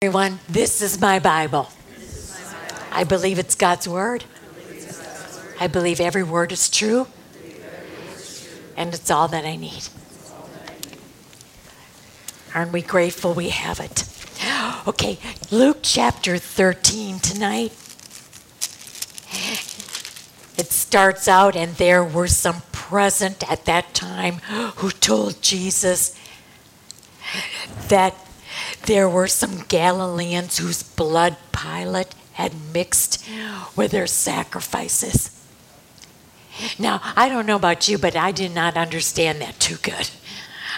Everyone, this is my Bible. I believe it's God's Word. I believe every word is true. And it's all that I need. Aren't we grateful we have it? Okay, Luke chapter 13 tonight. It starts out, and there were some present at that time who told Jesus that there were some Galileans whose blood Pilate had mixed with their sacrifices. Now, I don't know about you, but I did not understand that too good.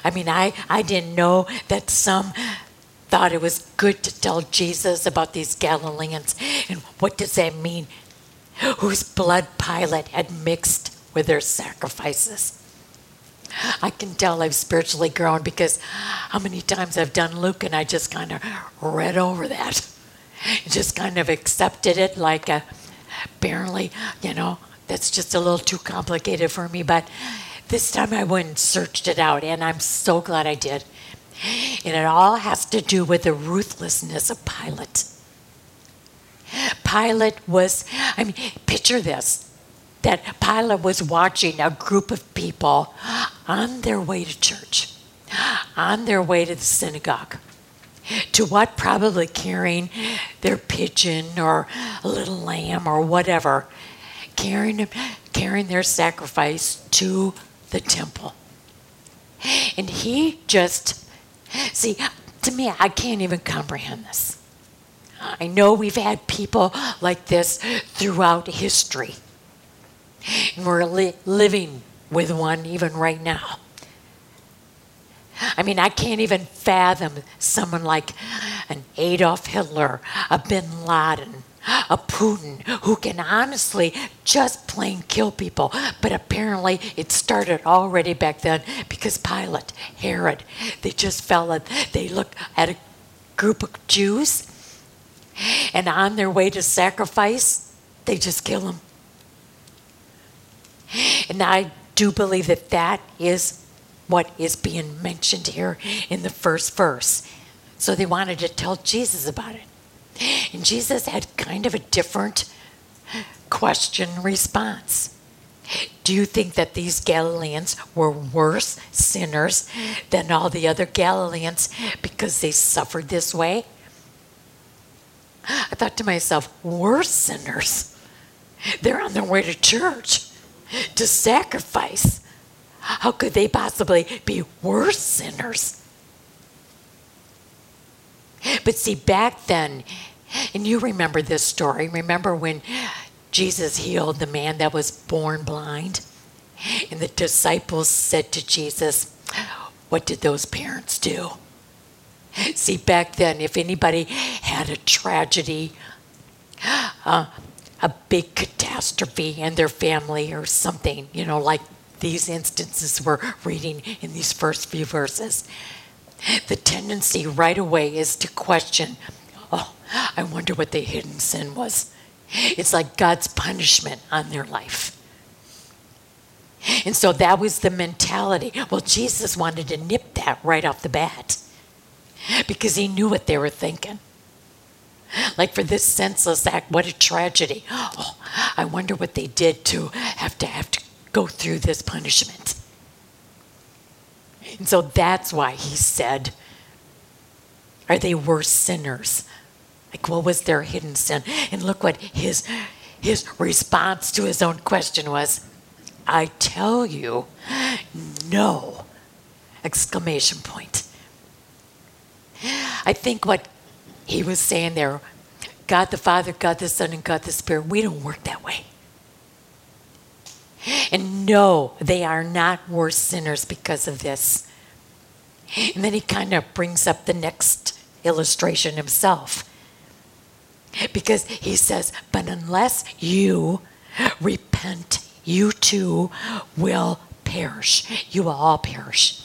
I mean, I, I didn't know that some thought it was good to tell Jesus about these Galileans. And what does that mean? Whose blood Pilate had mixed with their sacrifices. I can tell I've spiritually grown because how many times I've done Luke and I just kind of read over that. Just kind of accepted it like a, apparently, you know, that's just a little too complicated for me. But this time I went and searched it out, and I'm so glad I did. And it all has to do with the ruthlessness of Pilate. Pilate was, I mean, picture this that Pilate was watching a group of people on their way to church, on their way to the synagogue. To what? Probably carrying their pigeon or a little lamb or whatever, carrying, carrying their sacrifice to the temple. And he just, see, to me, I can't even comprehend this. I know we've had people like this throughout history. We're li- living with one even right now. I mean, I can't even fathom someone like an Adolf Hitler, a bin Laden, a Putin, who can honestly just plain kill people. But apparently, it started already back then because Pilate, Herod, they just felt that they looked at a group of Jews and on their way to sacrifice, they just kill them. And I do believe that that is what is being mentioned here in the first verse. So they wanted to tell Jesus about it. And Jesus had kind of a different question response. Do you think that these Galileans were worse sinners than all the other Galileans because they suffered this way? I thought to myself, worse sinners? They're on their way to church to sacrifice. How could they possibly be worse sinners? But see, back then, and you remember this story, remember when Jesus healed the man that was born blind? And the disciples said to Jesus, What did those parents do? See, back then, if anybody had a tragedy, uh, a big catastrophe in their family or something, you know, like these instances we're reading in these first few verses. The tendency right away is to question, oh, I wonder what the hidden sin was. It's like God's punishment on their life. And so that was the mentality. Well, Jesus wanted to nip that right off the bat because he knew what they were thinking. Like for this senseless act, what a tragedy. Oh, I wonder what they did to have to have to go through this punishment. And so that's why he said, Are they worse sinners? Like what was their hidden sin? And look what his his response to his own question was, I tell you, no! Exclamation point. I think what he was saying there God the Father, God the Son, and God the Spirit, we don't work that way. And no, they are not worse sinners because of this. And then he kind of brings up the next illustration himself. Because he says, But unless you repent, you too will perish. You will all perish.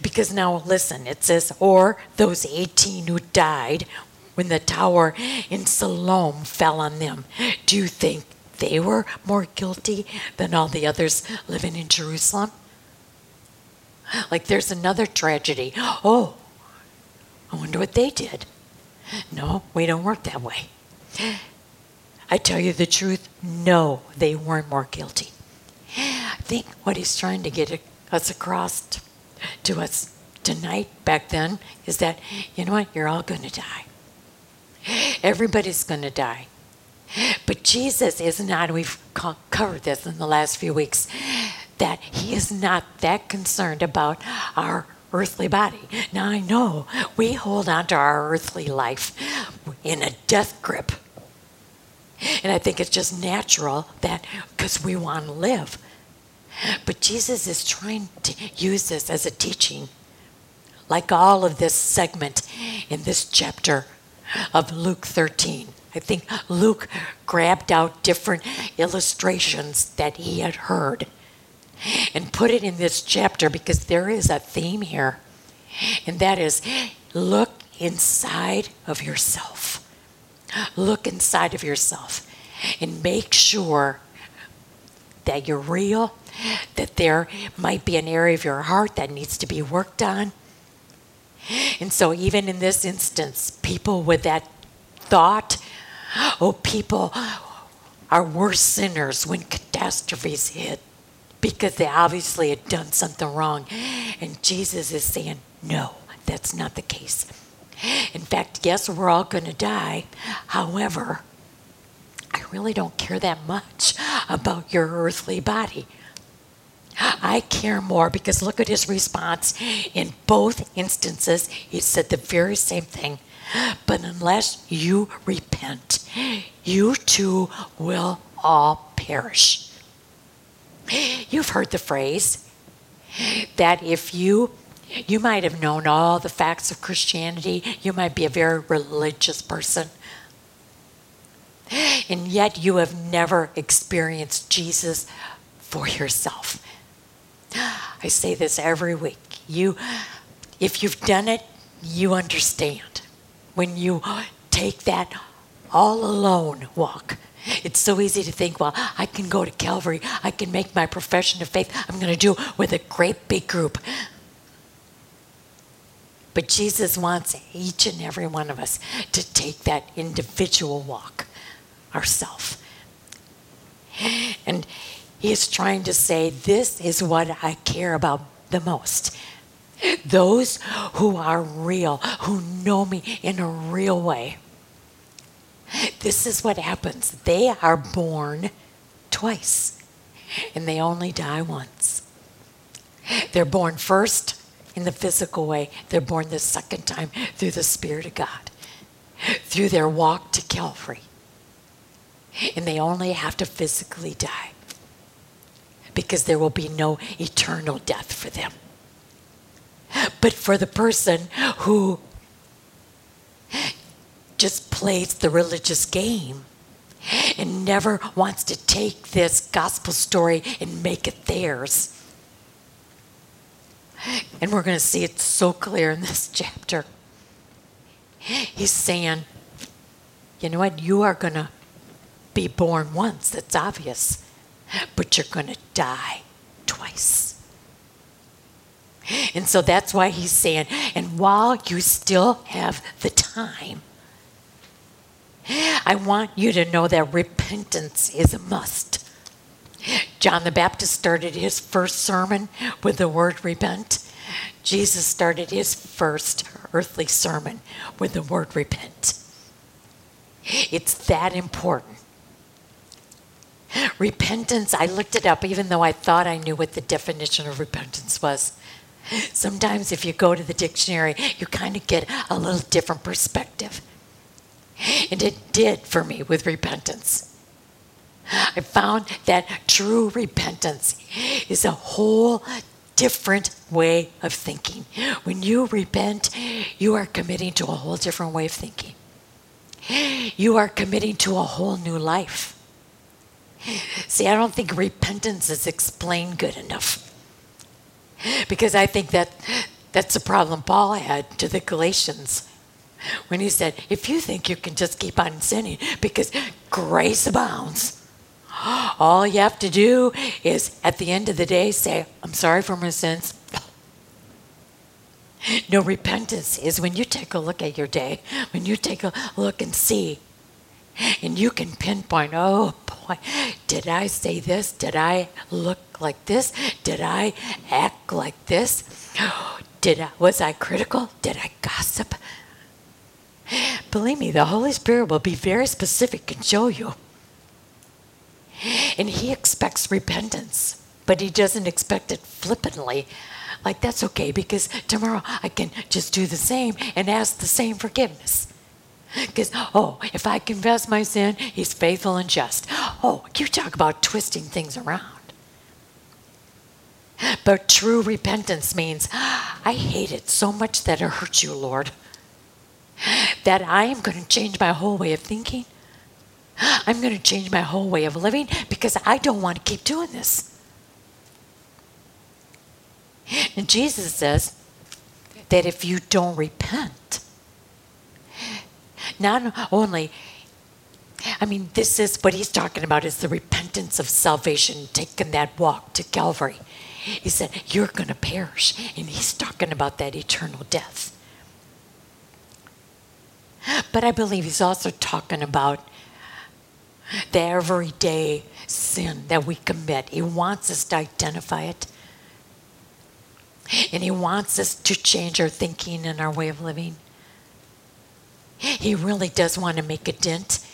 Because now listen, it says, or those 18 who died when the tower in Siloam fell on them. Do you think they were more guilty than all the others living in Jerusalem? Like there's another tragedy. Oh, I wonder what they did. No, we don't work that way. I tell you the truth, no, they weren't more guilty. I think what he's trying to get us across to us tonight, back then, is that, you know what, you're all going to die. Everybody's going to die. But Jesus is not, we've covered this in the last few weeks, that he is not that concerned about our earthly body. Now I know we hold on to our earthly life in a death grip. And I think it's just natural that because we want to live. But Jesus is trying to use this as a teaching, like all of this segment in this chapter of Luke 13. I think Luke grabbed out different illustrations that he had heard and put it in this chapter because there is a theme here, and that is look inside of yourself. Look inside of yourself and make sure that you're real, that there might be an area of your heart that needs to be worked on. And so, even in this instance, people with that thought, oh, people are worse sinners when catastrophes hit because they obviously had done something wrong. And Jesus is saying, no, that's not the case. In fact, yes, we're all going to die. However, I really don't care that much about your earthly body. I care more because look at his response. In both instances, he said the very same thing. But unless you repent, you too will all perish. You've heard the phrase that if you you might have known all the facts of Christianity, you might be a very religious person, and yet you have never experienced Jesus for yourself. I say this every week. You if you've done it, you understand. When you take that all alone walk, it's so easy to think, well, I can go to Calvary, I can make my profession of faith, I'm going to do it with a great big group. But Jesus wants each and every one of us to take that individual walk ourselves. And is trying to say, This is what I care about the most. Those who are real, who know me in a real way. This is what happens. They are born twice, and they only die once. They're born first in the physical way, they're born the second time through the Spirit of God, through their walk to Calvary. And they only have to physically die because there will be no eternal death for them. But for the person who just plays the religious game and never wants to take this gospel story and make it theirs. And we're going to see it so clear in this chapter. He's saying, you know what? You are going to be born once, that's obvious, but you're going to die twice. And so that's why he's saying, and while you still have the time, I want you to know that repentance is a must. John the Baptist started his first sermon with the word repent. Jesus started his first earthly sermon with the word repent. It's that important. Repentance, I looked it up even though I thought I knew what the definition of repentance was. Sometimes, if you go to the dictionary, you kind of get a little different perspective. And it did for me with repentance. I found that true repentance is a whole different way of thinking. When you repent, you are committing to a whole different way of thinking. You are committing to a whole new life. See, I don't think repentance is explained good enough. Because I think that that's a problem Paul had to the Galatians when he said, If you think you can just keep on sinning because grace abounds, all you have to do is at the end of the day say, I'm sorry for my sins, No, repentance is when you take a look at your day, when you take a look and see, and you can pinpoint, oh boy, did I say this? Did I look like this? Did I act like this? Did I, was I critical? Did I gossip? Believe me, the Holy Spirit will be very specific and show you. And He expects repentance, but He doesn't expect it flippantly. Like, that's okay because tomorrow I can just do the same and ask the same forgiveness. Because, oh, if I confess my sin, He's faithful and just. Oh, you talk about twisting things around. But true repentance means, I hate it so much that it hurts you, Lord that I am going to change my whole way of thinking. I'm going to change my whole way of living because I don't want to keep doing this. And Jesus says that if you don't repent, not only, I mean, this is what he's talking about is the repentance of salvation, taking that walk to Calvary. He said, You're going to perish. And he's talking about that eternal death. But I believe he's also talking about the everyday sin that we commit. He wants us to identify it. And he wants us to change our thinking and our way of living. He really does want to make a dent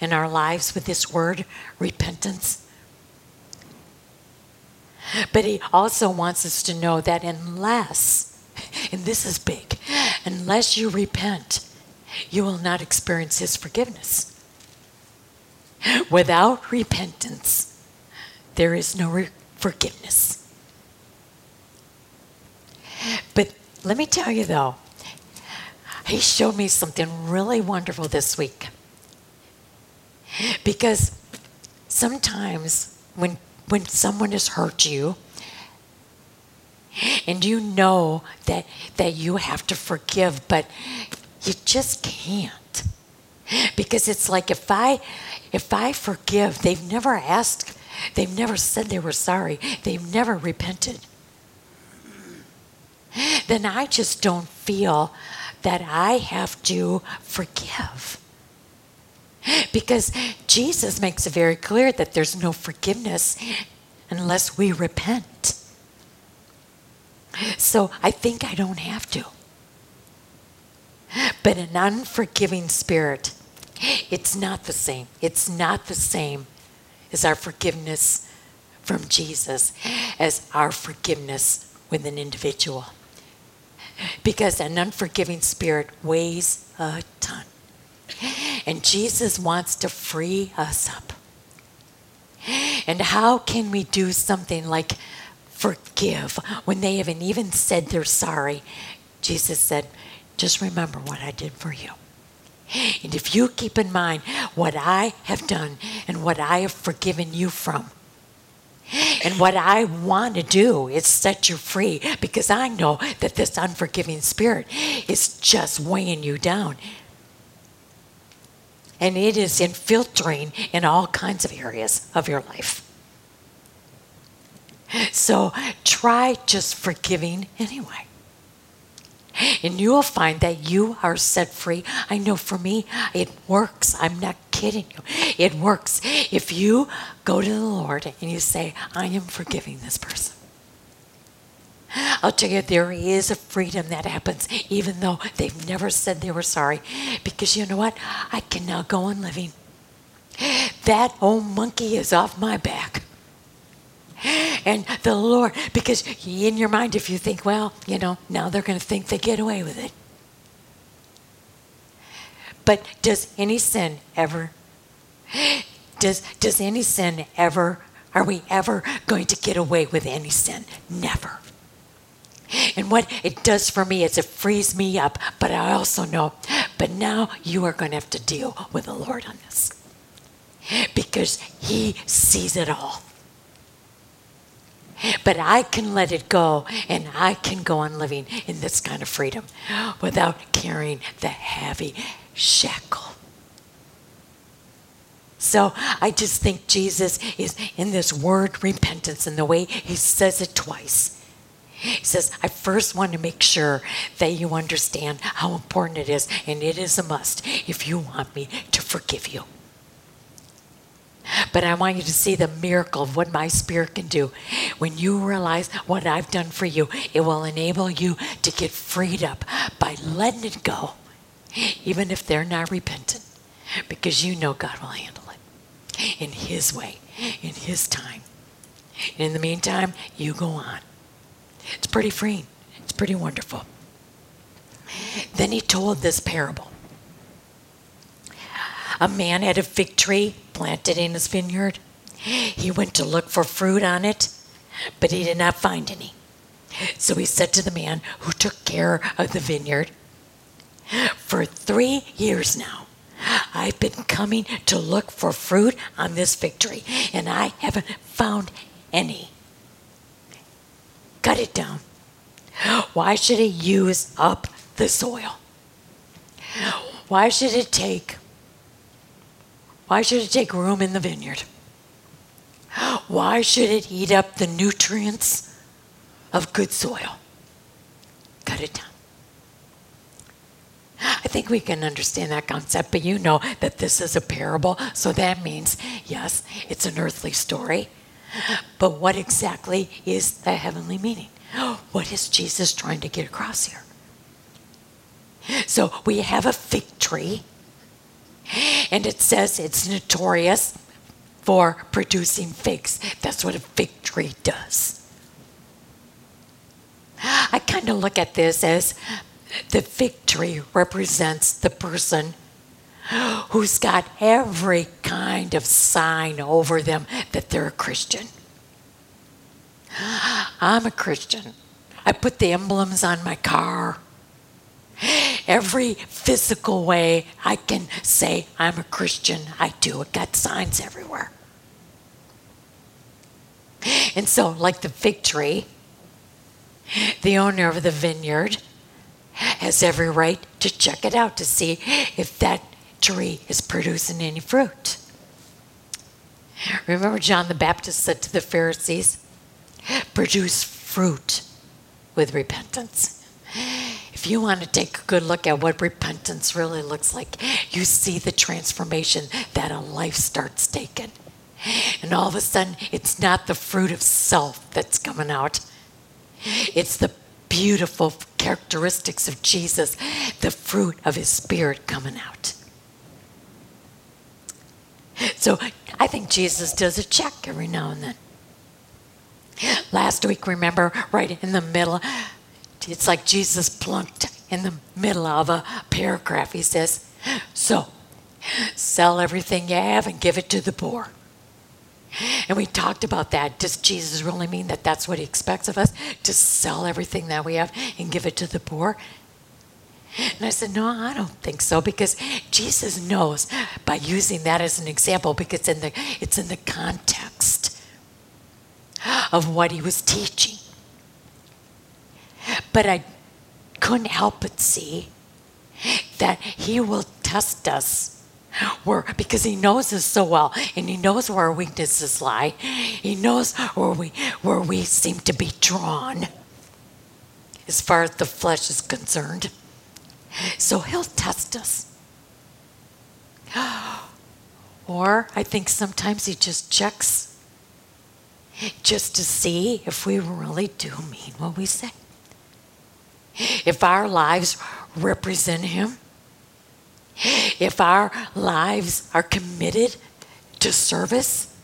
in our lives with this word, repentance. But he also wants us to know that unless, and this is big, unless you repent, you will not experience His forgiveness. Without repentance, there is no re- forgiveness. But let me tell you though, He showed me something really wonderful this week. Because sometimes when when someone has hurt you and you know that that you have to forgive but you just can't. Because it's like if I if I forgive, they've never asked, they've never said they were sorry, they've never repented. Then I just don't feel that I have to forgive. Because Jesus makes it very clear that there's no forgiveness unless we repent. So I think I don't have to. But an unforgiving spirit, it's not the same. It's not the same as our forgiveness from Jesus, as our forgiveness with an individual. Because an unforgiving spirit weighs a ton. And Jesus wants to free us up. And how can we do something like forgive when they haven't even said they're sorry? Jesus said, just remember what I did for you. And if you keep in mind what I have done and what I have forgiven you from, and what I want to do is set you free because I know that this unforgiving spirit is just weighing you down. And it is infiltrating in all kinds of areas of your life. So try just forgiving anyway and you will find that you are set free. I know for me, it works. I'm not kidding you. It works. If you go to the Lord and you say, I am forgiving this person. I'll tell you, there is a freedom that happens even though they've never said they were sorry. Because you know what? I can now go on living. That old monkey is off my back and the Lord, because in your mind, if you think, well, you know, now they're going to think they get away with it. But does any sin ever, does, does any sin ever, are we ever going to get away with any sin? Never. And what it does for me is it frees me up, but I also know, but now you are going to have to deal with the Lord on this because He sees it all. But I can let it go and I can go on living in this kind of freedom without carrying the heavy shackle. So I just think Jesus is in this word repentance and the way he says it twice. He says, I first want to make sure that you understand how important it is, and it is a must if you want me to forgive you. But I want you to see the miracle of what my spirit can do. When you realize what I've done for you, it will enable you to get freed up by letting it go, even if they're not repentant, because you know God will handle it in His way, in His time. In the meantime, you go on. It's pretty freeing, it's pretty wonderful. Then he told this parable. A man had a fig tree planted in his vineyard. He went to look for fruit on it, but he did not find any. So he said to the man who took care of the vineyard, For three years now, I've been coming to look for fruit on this fig tree, and I haven't found any. Cut it down. Why should it use up the soil? Why should it take why should it take room in the vineyard? Why should it eat up the nutrients of good soil? Cut it down. I think we can understand that concept, but you know that this is a parable, so that means, yes, it's an earthly story. But what exactly is the heavenly meaning? What is Jesus trying to get across here? So we have a fig tree and it says it's notorious for producing figs. That's what a fig tree does. I kind of look at this as the fig tree represents the person who's got every kind of sign over them that they're a Christian. I'm a Christian. I put the emblems on my car every physical way I can say I'm a Christian, I do. It got signs everywhere. And so, like the fig tree, the owner of the vineyard has every right to check it out to see if that tree is producing any fruit. Remember, John the Baptist said to the Pharisees, produce fruit with repentance. If you want to take a good look at what repentance really looks like, you see the transformation that a life starts taking. And all of a sudden, it's not the fruit of self that's coming out, it's the beautiful characteristics of Jesus, the fruit of his spirit coming out. So I think Jesus does a check every now and then. Last week, remember, right in the middle, it's like Jesus plunked in the middle of a paragraph. He says, So, sell everything you have and give it to the poor. And we talked about that. Does Jesus really mean that that's what he expects of us? To sell everything that we have and give it to the poor? And I said, No, I don't think so, because Jesus knows by using that as an example, because in the, it's in the context of what he was teaching. But I couldn't help but see that He will test us. Where, because he knows us so well and he knows where our weaknesses lie. He knows where we where we seem to be drawn as far as the flesh is concerned. So he'll test us. Or i think sometimes he just checks just to see if we really do mean what we say if our lives represent Him, if our lives are committed to service,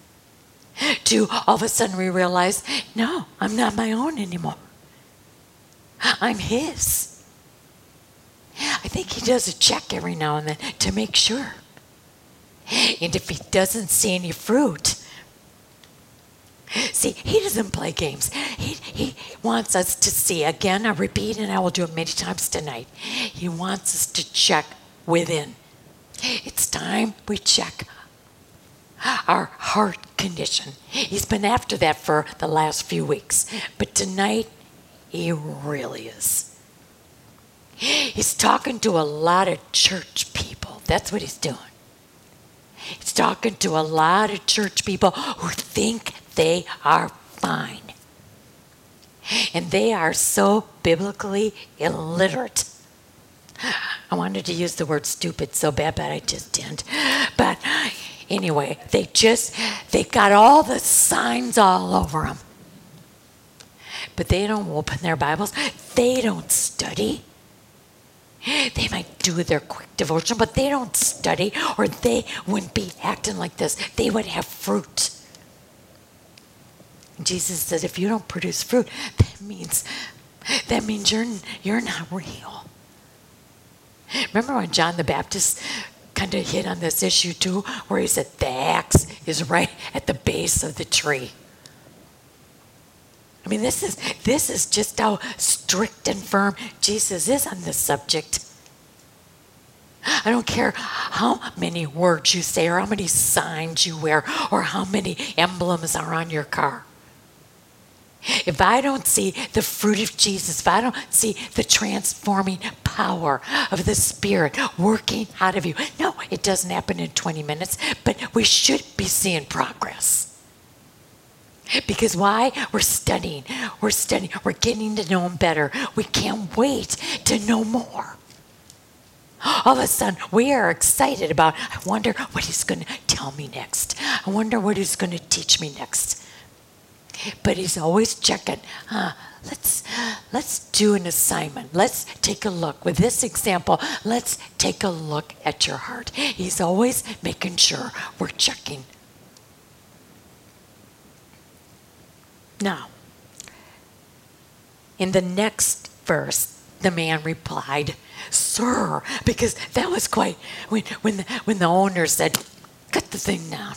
to all of a sudden we realize, no, I'm not my own anymore. I'm His. I think He does a check every now and then to make sure. And if He doesn't see any fruit, See, he doesn't play games. He, he wants us to see, again, I repeat, and I will do it many times tonight. He wants us to check within. It's time we check our heart condition. He's been after that for the last few weeks, but tonight he really is. He's talking to a lot of church people. That's what he's doing. He's talking to a lot of church people who think they are fine. And they are so biblically illiterate. I wanted to use the word stupid so bad, but I just didn't. But anyway, they just, they got all the signs all over them. But they don't open their Bibles, they don't study. They might do their quick devotion, but they don't study, or they wouldn't be acting like this. They would have fruit. Jesus says, if you don't produce fruit, that means that means you're you're not real. Remember when John the Baptist kind of hit on this issue too, where he said the axe is right at the base of the tree. I mean, this is this is just how strict and firm Jesus is on this subject. I don't care how many words you say, or how many signs you wear, or how many emblems are on your car. If I don't see the fruit of Jesus, if I don't see the transforming power of the Spirit working out of you, no, it doesn't happen in 20 minutes, but we should be seeing progress. Because why? We're studying. We're studying. We're getting to know Him better. We can't wait to know more. All of a sudden, we are excited about, I wonder what He's going to tell me next. I wonder what He's going to teach me next. But He's always checking, huh, let's let's do an assignment. Let's take a look. With this example let's take a look at your heart. He's always making sure we're checking. Now, in the next verse, the man replied, Sir, because that was quite, when, when, the, when the owner said, Cut the thing down.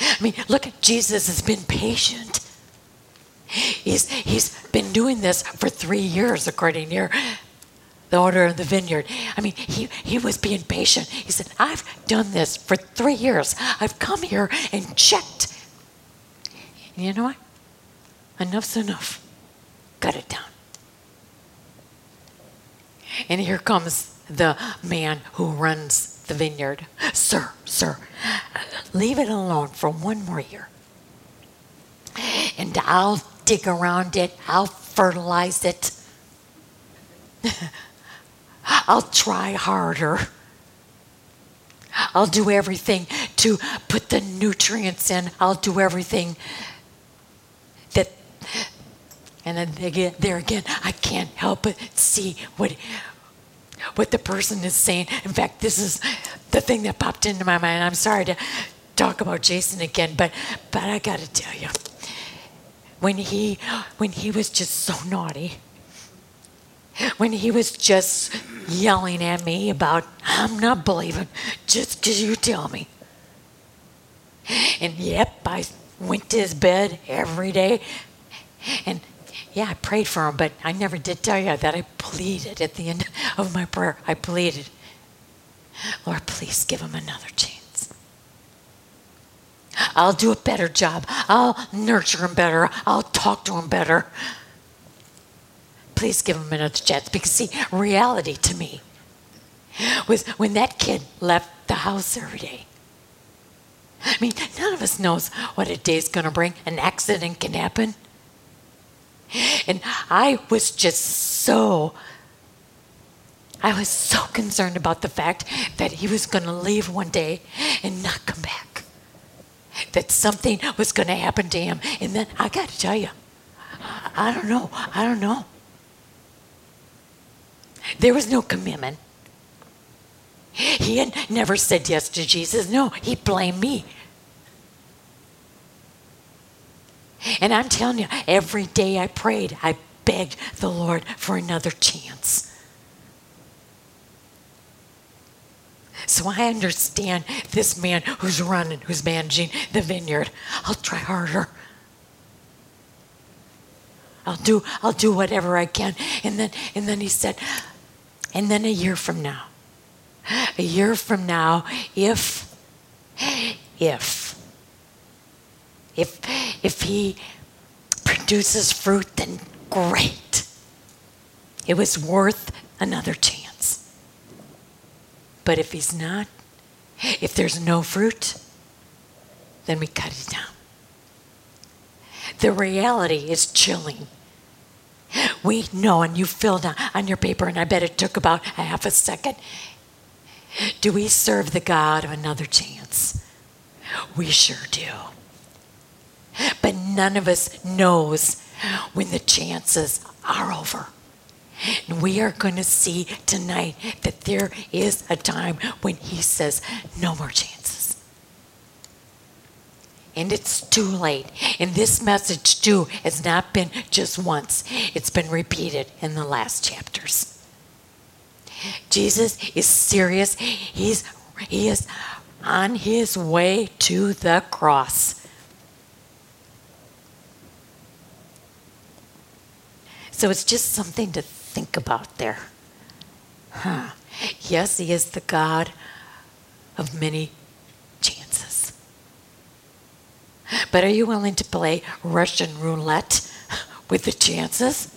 I mean, look at Jesus has been patient. He's, he's been doing this for three years, according to the order of the vineyard. I mean, he, he was being patient. He said, I've done this for three years. I've come here and checked you know what? Enough's enough. Cut it down. And here comes the man who runs the vineyard. Sir, sir, leave it alone for one more year. And I'll dig around it, I'll fertilize it. I'll try harder. I'll do everything to put the nutrients in. I'll do everything that, and then again, there again, I can't help but see what what the person is saying. In fact, this is the thing that popped into my mind. I'm sorry to talk about Jason again, but but I got to tell you, when he when he was just so naughty, when he was just yelling at me about I'm not believing just because you tell me. And yep, I went to his bed every day, and yeah, I prayed for him, but I never did tell you that I pleaded at the end of my prayer. I pleaded, Lord, please give him another chance. I'll do a better job. I'll nurture him better. I'll talk to him better. Please give him another chance. Because, see, reality to me was when that kid left the house every day. I mean, none of us knows what a day's going to bring. An accident can happen. And I was just so, I was so concerned about the fact that he was going to leave one day and not come back. That something was going to happen to him. And then I got to tell you, I don't know. I don't know. There was no commitment. He had never said yes to Jesus. No, he blamed me And I'm telling you, every day I prayed, I begged the Lord for another chance. So I understand this man who's running, who's managing the vineyard. I'll try harder. I'll do I'll do whatever I can. And then and then he said, and then a year from now. A year from now, if if if, if he produces fruit, then great. It was worth another chance. But if he's not, if there's no fruit, then we cut it down. The reality is chilling. We know, and you filled out on your paper, and I bet it took about a half a second. Do we serve the God of another chance? We sure do. But none of us knows when the chances are over. And we are going to see tonight that there is a time when he says, no more chances. And it's too late. And this message, too, has not been just once, it's been repeated in the last chapters. Jesus is serious. He's, he is on his way to the cross. So it's just something to think about there. Huh. Yes, He is the God of many chances. But are you willing to play Russian roulette with the chances?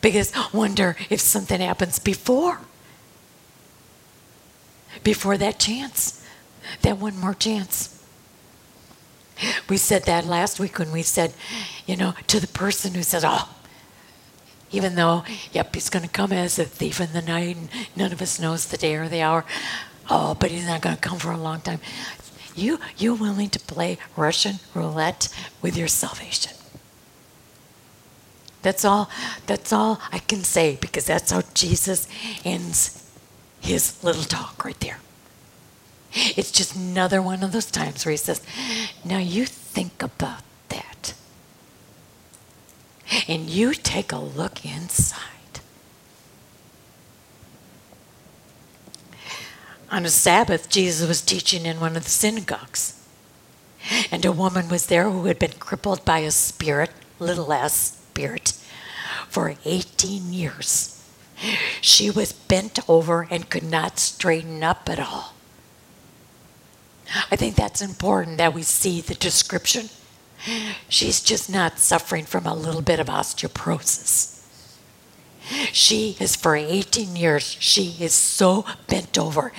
Because wonder if something happens before. Before that chance, that one more chance. We said that last week when we said, you know, to the person who says, oh, even though, yep, he's going to come as a thief in the night and none of us knows the day or the hour. Oh, but he's not going to come for a long time. You, you're willing to play Russian roulette with your salvation? That's all, that's all I can say because that's how Jesus ends his little talk right there. It's just another one of those times where he says, Now you think about that. And you take a look inside. On a Sabbath, Jesus was teaching in one of the synagogues. And a woman was there who had been crippled by a spirit, little s spirit, for 18 years. She was bent over and could not straighten up at all. I think that's important that we see the description. She's just not suffering from a little bit of osteoporosis. She is for 18 years, she is so bent over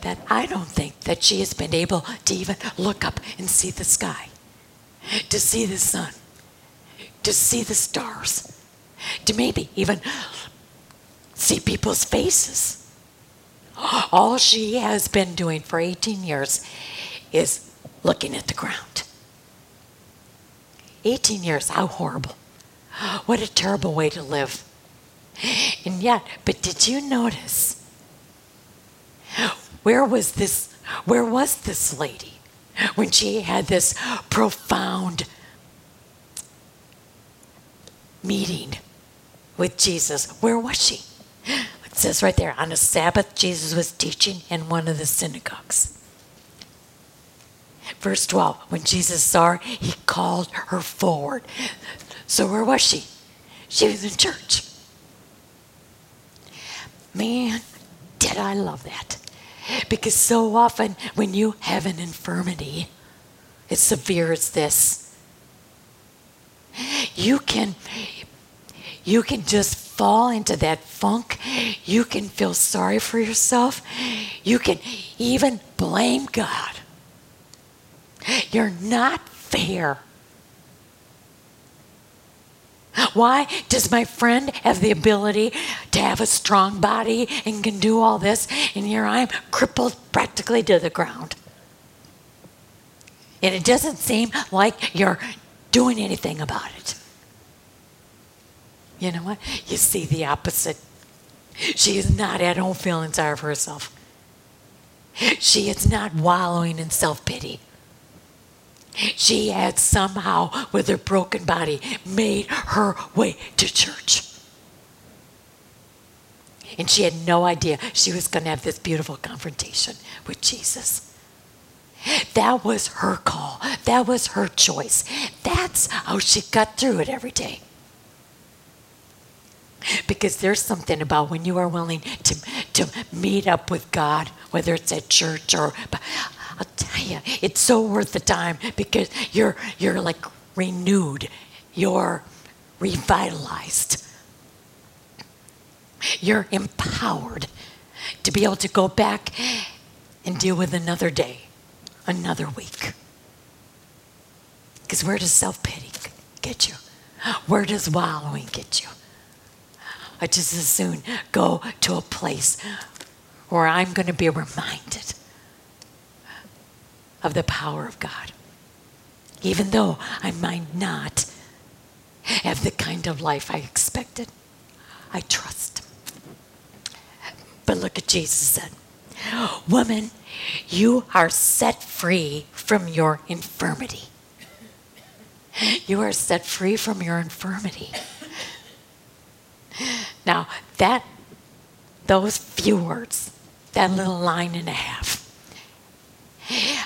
that I don't think that she has been able to even look up and see the sky, to see the sun, to see the stars, to maybe even see people's faces. All she has been doing for 18 years is looking at the ground. 18 years, how horrible. What a terrible way to live. And yet, but did you notice? Where was this where was this lady when she had this profound meeting with Jesus? Where was she? It says right there on a Sabbath, Jesus was teaching in one of the synagogues. Verse 12 When Jesus saw her, he called her forward. So, where was she? She was in church. Man, did I love that. Because so often when you have an infirmity, as severe as this, you can you can just fall into that funk. You can feel sorry for yourself. You can even blame God. You're not fair. Why does my friend have the ability to have a strong body and can do all this, and here I am crippled practically to the ground? And it doesn't seem like you're doing anything about it. You know what? You see the opposite. She is not at home feeling sorry for herself. She is not wallowing in self pity. She had somehow, with her broken body, made her way to church. And she had no idea she was going to have this beautiful confrontation with Jesus. That was her call. That was her choice. That's how she got through it every day. Because there's something about when you are willing to, to meet up with God, whether it's at church or I'll tell you, it's so worth the time because you're you're like renewed, you're revitalized, you're empowered to be able to go back and deal with another day, another week. Because where does self pity get you? Where does wallowing get you? I just as soon go to a place where I'm going to be reminded of the power of God. Even though I might not have the kind of life I expected, I trust. But look at Jesus said, Woman, you are set free from your infirmity. You are set free from your infirmity. Now, that those few words, that little line and a half.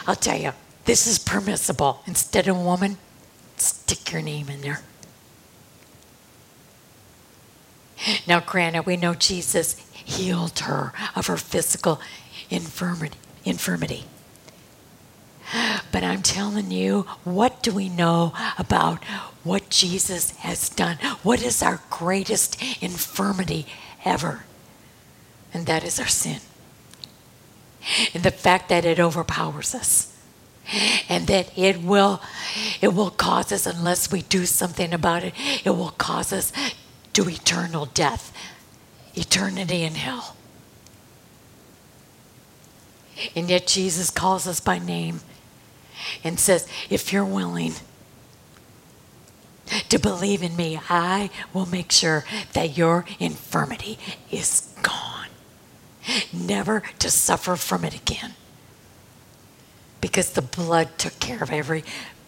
I'll tell you, this is permissible. Instead of woman, stick your name in there. Now, granted, we know Jesus healed her of her physical infirmity. infirmity. But I'm telling you, what do we know about what Jesus has done? What is our greatest infirmity ever? And that is our sin. And the fact that it overpowers us. And that it will it will cause us unless we do something about it, it will cause us to eternal death, eternity in hell. And yet Jesus calls us by name and says, If you're willing to believe in me, I will make sure that your infirmity is gone, never to suffer from it again. Because the blood took care of every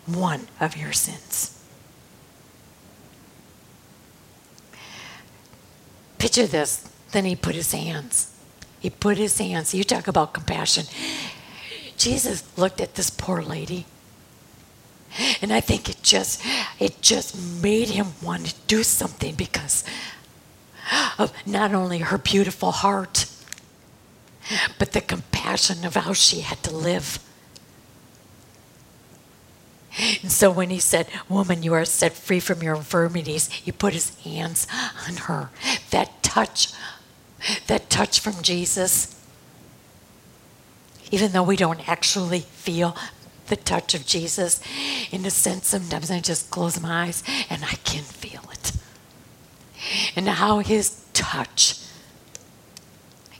one of your sins. Picture this. Then he put his hands. He put his hands. You talk about compassion. Jesus looked at this poor lady. And I think it just it just made him want to do something because of not only her beautiful heart, but the compassion of how she had to live. And so when he said, Woman, you are set free from your infirmities, he put his hands on her. That touch, that touch from Jesus, even though we don't actually feel the touch of Jesus, in a sense, sometimes I just close my eyes and I can feel it. And how his touch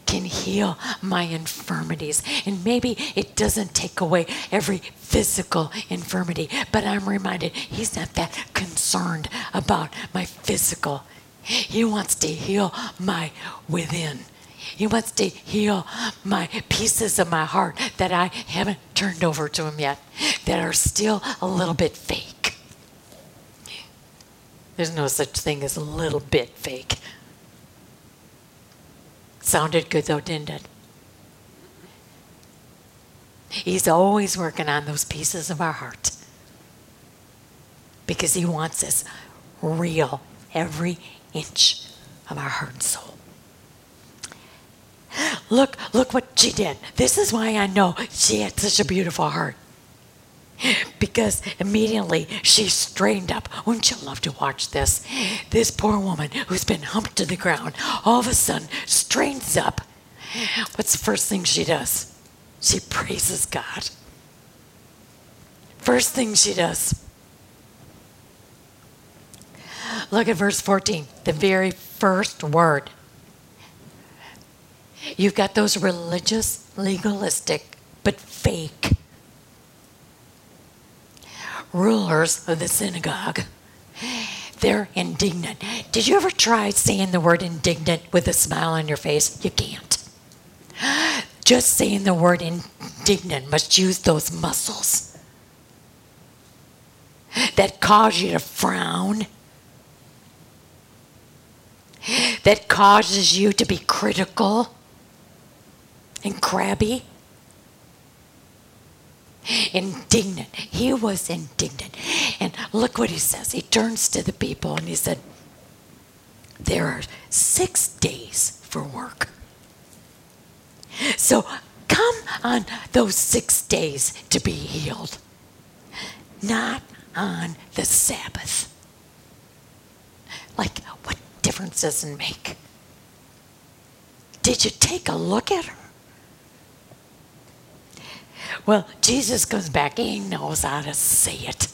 can heal my infirmities. And maybe it doesn't take away every physical infirmity, but I'm reminded he's not that concerned about my physical. He wants to heal my within. He wants to heal my pieces of my heart that I haven't turned over to Him yet, that are still a little bit fake. There's no such thing as a little bit fake. Sounded good though, didn't it? He's always working on those pieces of our heart because He wants us real, every inch of our heart and soul. Look, look what she did. This is why I know she had such a beautiful heart. Because immediately she straightened up. Wouldn't you love to watch this? This poor woman who's been humped to the ground all of a sudden straightens up. What's the first thing she does? She praises God. First thing she does. Look at verse 14, the very first word. You've got those religious, legalistic, but fake rulers of the synagogue. They're indignant. Did you ever try saying the word indignant with a smile on your face? You can't. Just saying the word indignant must use those muscles that cause you to frown, that causes you to be critical and crabby. Indignant. He was indignant. And look what he says. He turns to the people and he said, There are six days for work. So come on those six days to be healed, not on the Sabbath. Like, what difference does it make? Did you take a look at her? Well, Jesus comes back. He knows how to say it.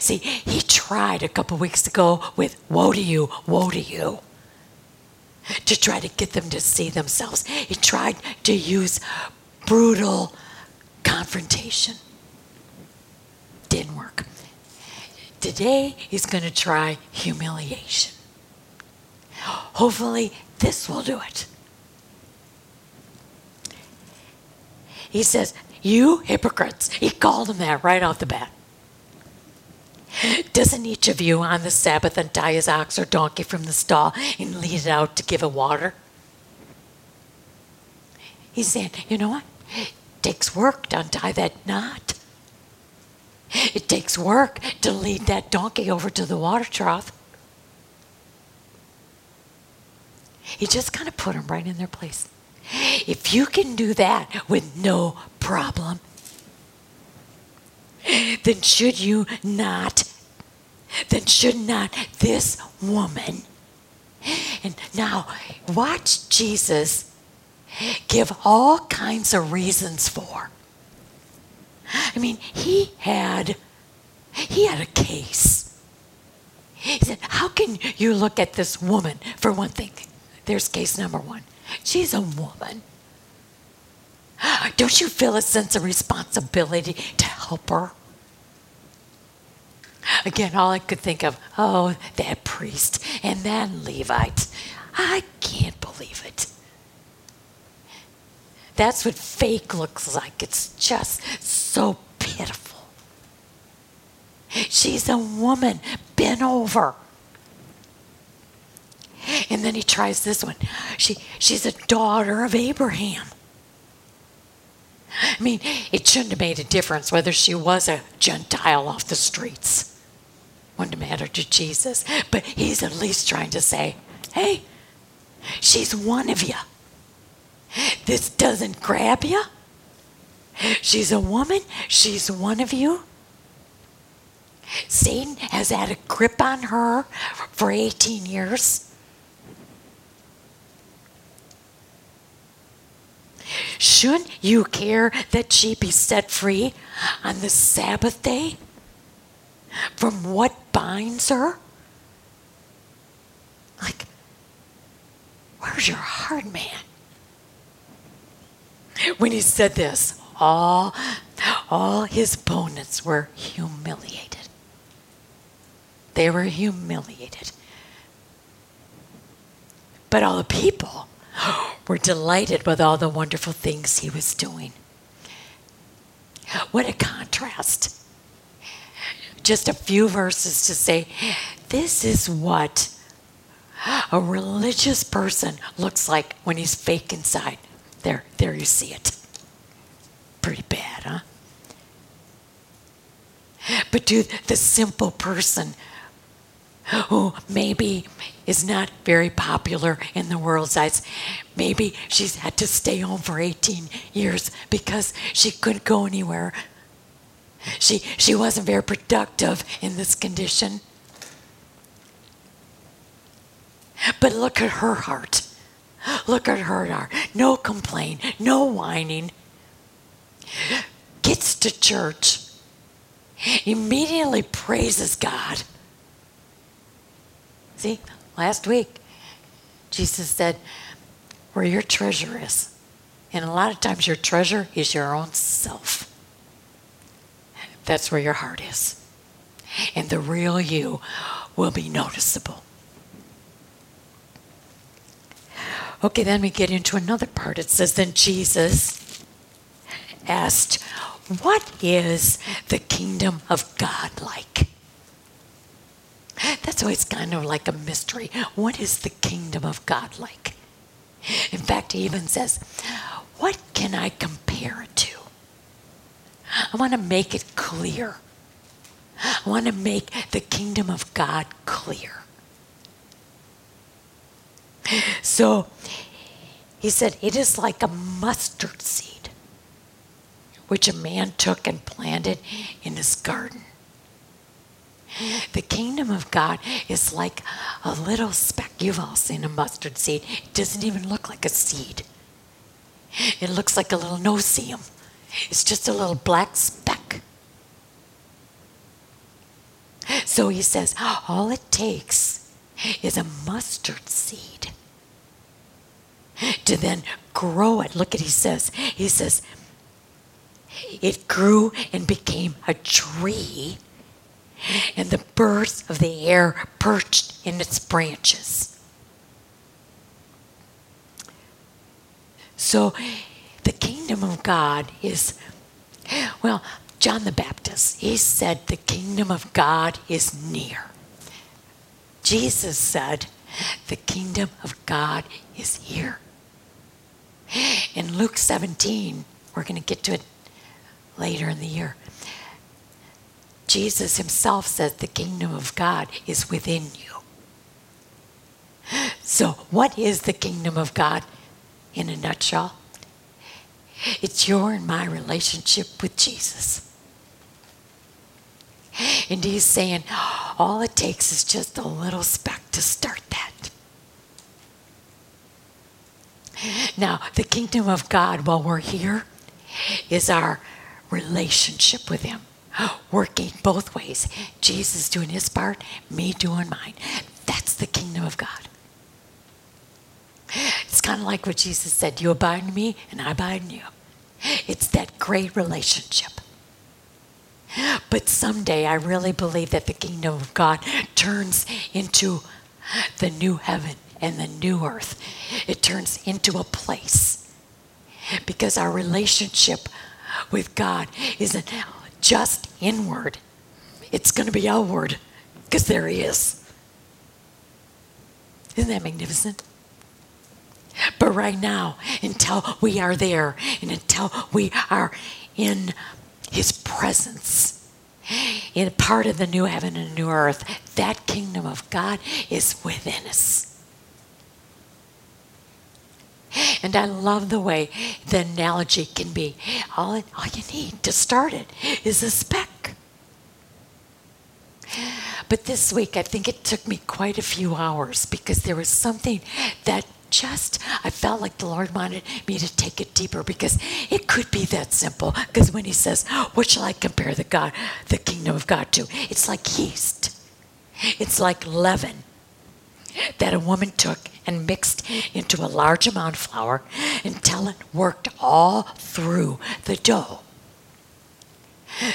See, he tried a couple weeks ago with woe to you, woe to you, to try to get them to see themselves. He tried to use brutal confrontation. Didn't work. Today, he's going to try humiliation. Hopefully, this will do it. He says, You hypocrites. He called them that right off the bat. Doesn't each of you on the Sabbath untie his ox or donkey from the stall and lead it out to give it water? He's saying, you know what? It takes work to untie that knot. It takes work to lead that donkey over to the water trough. He just kind of put them right in their place. If you can do that with no problem, then should you not, then should not this woman, and now watch Jesus give all kinds of reasons for. I mean, he had he had a case. He said, How can you look at this woman? For one thing, there's case number one. She's a woman. Don't you feel a sense of responsibility to help her? Again, all I could think of, oh, that priest and that Levite. I can't believe it. That's what fake looks like. It's just so pitiful. She's a woman bent over. And then he tries this one. She, she's a daughter of Abraham. I mean, it shouldn't have made a difference whether she was a Gentile off the streets. Wouldn't matter to Jesus. But he's at least trying to say, hey, she's one of you. This doesn't grab you. She's a woman. She's one of you. Satan has had a grip on her for 18 years. Shouldn't you care that she be set free on the Sabbath day from what binds her? Like, where's your heart, man? When he said this, all, all his opponents were humiliated. They were humiliated. But all the people were delighted with all the wonderful things he was doing. What a contrast. Just a few verses to say, this is what a religious person looks like when he's fake inside. There, there you see it. Pretty bad, huh? But to the simple person who maybe is not very popular in the world's eyes. Maybe she's had to stay home for 18 years because she couldn't go anywhere. She, she wasn't very productive in this condition. But look at her heart. Look at her heart. No complaint, no whining. Gets to church, immediately praises God See, last week, Jesus said, where your treasure is. And a lot of times, your treasure is your own self. That's where your heart is. And the real you will be noticeable. Okay, then we get into another part. It says, Then Jesus asked, What is the kingdom of God like? That's why it's kind of like a mystery. What is the kingdom of God like? In fact, he even says, What can I compare it to? I want to make it clear. I want to make the kingdom of God clear. So he said, It is like a mustard seed, which a man took and planted in his garden. The kingdom of God is like a little speck. You've all seen a mustard seed. It doesn't even look like a seed. It looks like a little no-see-um. It's just a little black speck. So he says, all it takes is a mustard seed to then grow it. Look at he says. He says, it grew and became a tree, and the birds of the air perched in its branches. So the kingdom of God is, well, John the Baptist, he said the kingdom of God is near. Jesus said the kingdom of God is here. In Luke 17, we're going to get to it later in the year. Jesus himself says the kingdom of God is within you. So, what is the kingdom of God in a nutshell? It's your and my relationship with Jesus. And he's saying, all it takes is just a little speck to start that. Now, the kingdom of God while we're here is our relationship with Him, working both ways. Jesus doing His part, me doing mine. That's the kingdom of God. It's kind of like what Jesus said You abide in me, and I abide in you. It's that great relationship. But someday I really believe that the kingdom of God turns into the new heaven and the new earth. It turns into a place because our relationship with God isn't just inward, it's going to be outward because there He is. Isn't that magnificent? But right now, until we are there and until we are in His presence, in part of the new heaven and new earth, that kingdom of God is within us. And I love the way the analogy can be all, all you need to start it is a speck. But this week, I think it took me quite a few hours because there was something that just, I felt like the Lord wanted me to take it deeper because it could be that simple. Because when He says, What shall I compare the God, the kingdom of God to? It's like yeast, it's like leaven that a woman took and mixed into a large amount of flour until it worked all through the dough.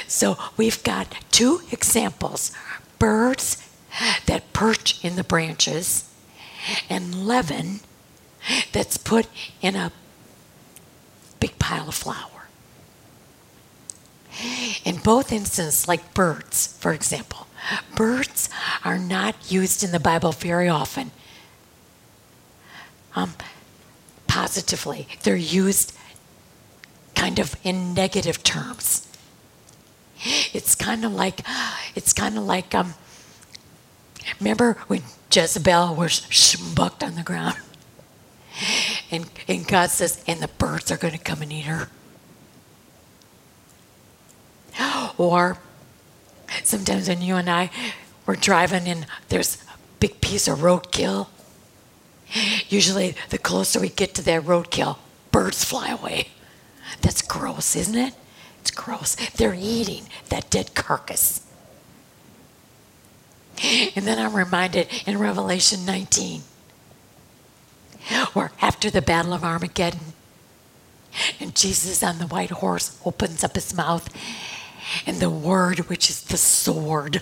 So we've got two examples birds that perch in the branches and leaven that's put in a big pile of flour. In both instances, like birds, for example, birds are not used in the Bible very often um, positively. They're used kind of in negative terms. It's kind of like, it's kind of like, um, remember when Jezebel was schmucked on the ground? And, and God says, and the birds are going to come and eat her. Or sometimes when you and I were driving and there's a big piece of roadkill Usually, the closer we get to that roadkill, birds fly away. That's gross, isn't it? It's gross. They're eating that dead carcass. And then I'm reminded in Revelation 19, where after the Battle of Armageddon, and Jesus on the white horse opens up his mouth, and the word, which is the sword,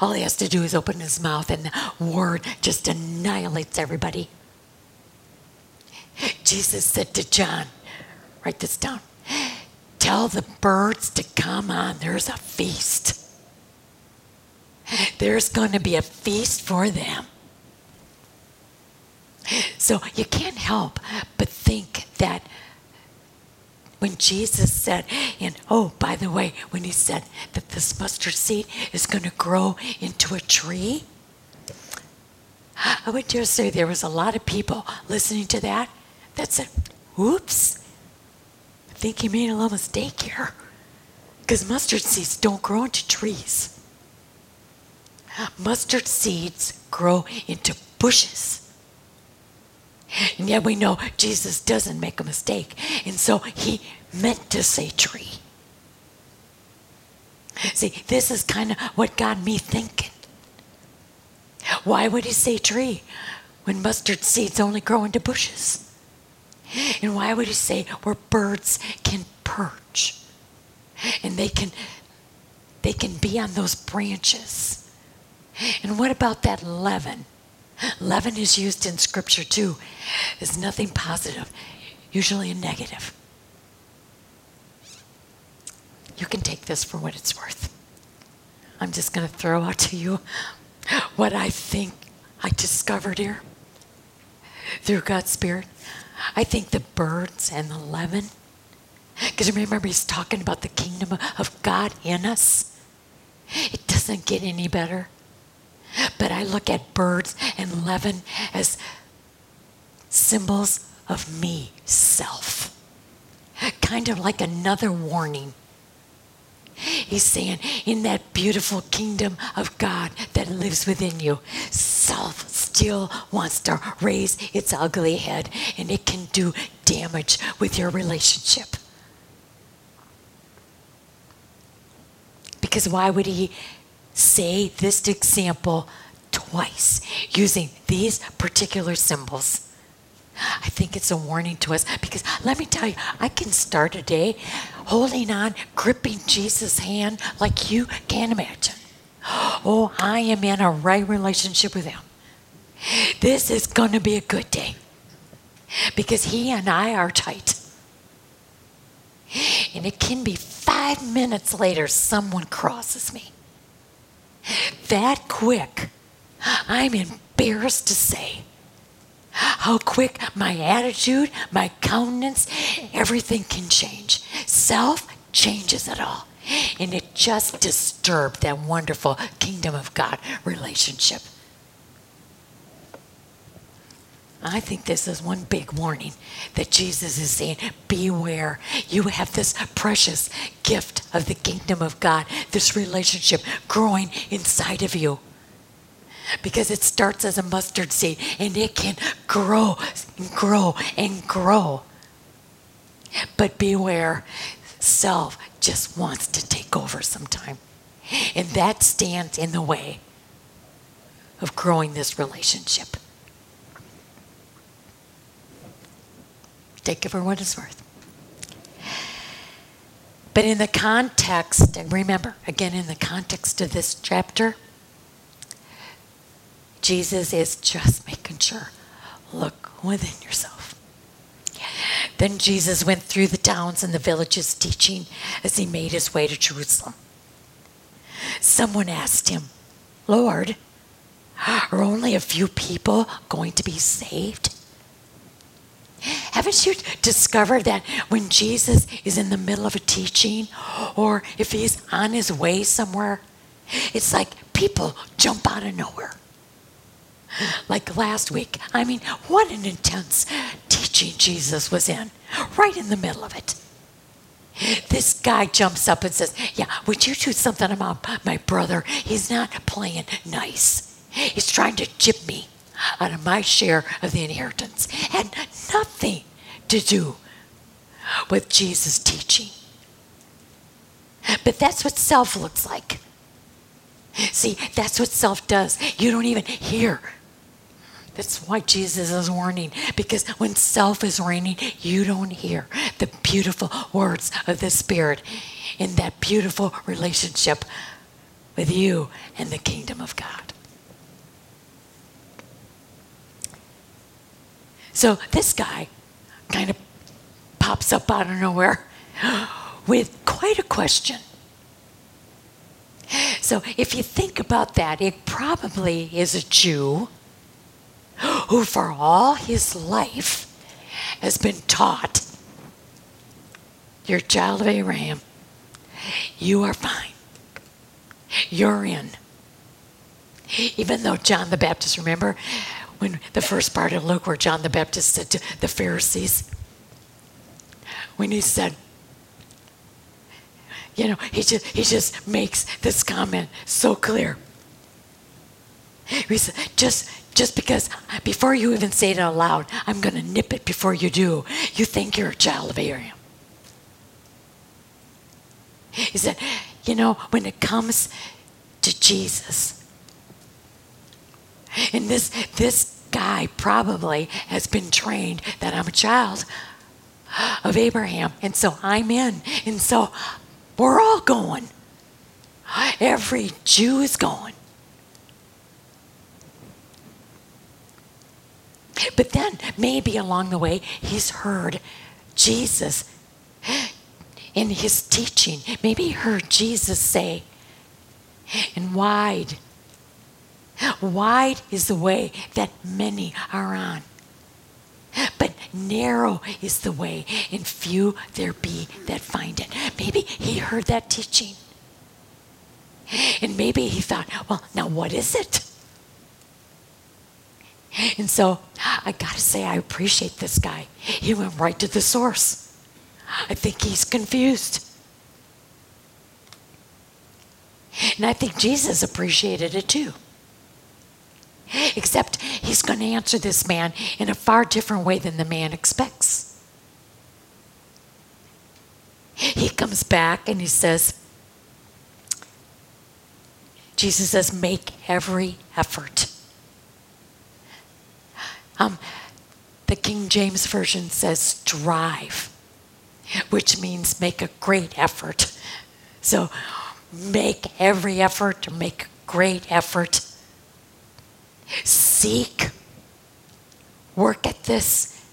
all he has to do is open his mouth, and the word just annihilates everybody. Jesus said to John, write this down, tell the birds to come on, there's a feast. There's going to be a feast for them. So you can't help but think that when Jesus said, and oh, by the way, when he said that this mustard seed is going to grow into a tree, I would dare say there was a lot of people listening to that that said, oops, I think he made a little mistake here. Because mustard seeds don't grow into trees. Mustard seeds grow into bushes. And yet we know Jesus doesn't make a mistake. And so he meant to say tree. See, this is kind of what got me thinking. Why would he say tree when mustard seeds only grow into bushes? And why would he say where birds can perch and they can they can be on those branches? And what about that leaven? Leaven is used in scripture too. It's nothing positive, usually a negative. You can take this for what it's worth. I'm just going to throw out to you what I think I discovered here through God's Spirit. I think the birds and the leaven, because remember, he's talking about the kingdom of God in us. It doesn't get any better. But I look at birds and leaven as symbols of me, self. Kind of like another warning. He's saying, in that beautiful kingdom of God that lives within you, self still wants to raise its ugly head and it can do damage with your relationship. Because why would he say this example twice using these particular symbols. I think it's a warning to us because let me tell you, I can start a day holding on, gripping Jesus' hand like you can't imagine. Oh, I am in a right relationship with Him. This is going to be a good day because He and I are tight. And it can be five minutes later, someone crosses me that quick, I'm embarrassed to say how quick my attitude, my countenance, everything can change. Self changes it all. And it just disturbed that wonderful kingdom of God relationship. I think this is one big warning that Jesus is saying beware. You have this precious gift of the kingdom of God, this relationship growing inside of you. Because it starts as a mustard seed and it can grow and grow and grow. But beware, self just wants to take over sometime. And that stands in the way of growing this relationship. Take it for what it's worth. But in the context, and remember, again, in the context of this chapter, Jesus is just making sure look within yourself. Then Jesus went through the towns and the villages teaching as he made his way to Jerusalem. Someone asked him, Lord, are only a few people going to be saved? Haven't you discovered that when Jesus is in the middle of a teaching or if he's on his way somewhere, it's like people jump out of nowhere? Like last week. I mean, what an intense teaching Jesus was in, right in the middle of it. This guy jumps up and says, Yeah, would you do something about my brother? He's not playing nice. He's trying to chip me out of my share of the inheritance. Had nothing to do with Jesus' teaching. But that's what self looks like. See, that's what self does. You don't even hear. That's why Jesus is warning, because when self is reigning, you don't hear the beautiful words of the Spirit in that beautiful relationship with you and the kingdom of God. So this guy kind of pops up out of nowhere with quite a question. So if you think about that, it probably is a Jew who, for all his life, has been taught you're a child of Abraham. You are fine. You're in. Even though John the Baptist, remember, when the first part of Luke where John the Baptist said to the Pharisees, when he said, you know, he just he just makes this comment so clear. He said, just just because before you even say it out loud, I'm to nip it before you do. You think you're a child of Abraham. He said, you know, when it comes to Jesus, and this this guy probably has been trained that I'm a child of Abraham, and so I'm in, and so we're all going. Every Jew is going. But then maybe along the way, he's heard Jesus in his teaching. Maybe he heard Jesus say, and wide, wide is the way that many are on. But narrow is the way, and few there be that find it. Maybe he heard that teaching. And maybe he thought, well, now what is it? And so I got to say, I appreciate this guy. He went right to the source. I think he's confused. And I think Jesus appreciated it too. Except he's going to answer this man in a far different way than the man expects. He comes back and he says, Jesus says, make every effort. Um, the King James Version says strive, which means make a great effort. So make every effort to make a great effort Seek. Work at this.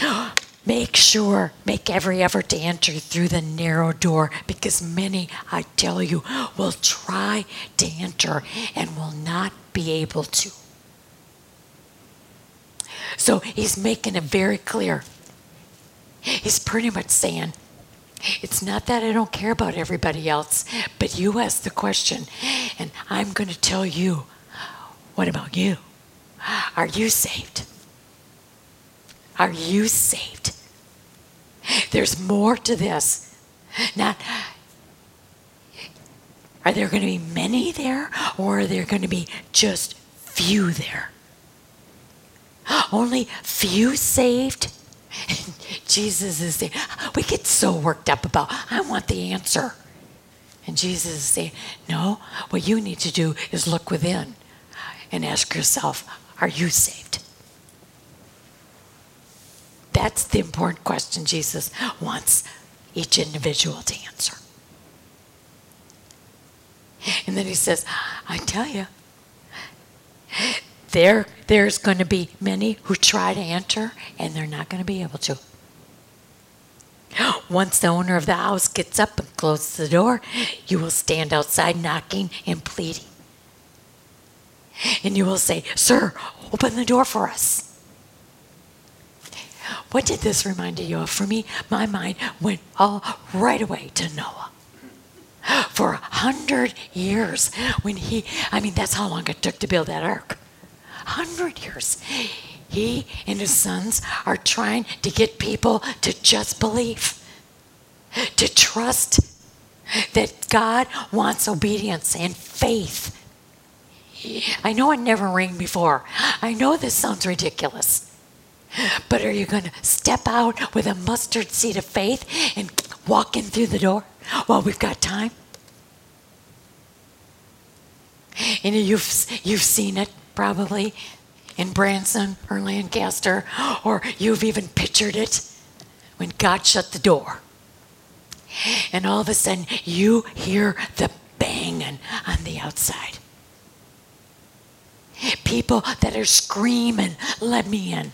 Make sure, make every effort to enter through the narrow door because many, I tell you, will try to enter and will not be able to. So he's making it very clear. He's pretty much saying, it's not that I don't care about everybody else, but you ask the question, and I'm going to tell you what about you? Are you saved? Are you saved? There's more to this. Not are there going to be many there or are there going to be just few there? Only few saved? Jesus is saying, we get so worked up about, I want the answer. And Jesus is saying, no, what you need to do is look within and ask yourself, are you saved? That's the important question Jesus wants each individual to answer. And then he says, I tell you, there, there's going to be many who try to enter and they're not going to be able to. Once the owner of the house gets up and closes the door, you will stand outside knocking and pleading and you will say, Sir, open the door for us. What did this remind you of? For me, my mind went all right away to Noah. For a hundred years, when he, I mean, that's how long it took to build that ark. Hundred years. He and his sons are trying to get people to just believe, to trust that God wants obedience and faith I know it never rang before. I know this sounds ridiculous. But are you going to step out with a mustard seed of faith and walk in through the door while we've got time? And you've, you've seen it probably in Branson or Lancaster, or you've even pictured it when God shut the door. And all of a sudden, you hear the banging on the outside people that are screaming, Let me in.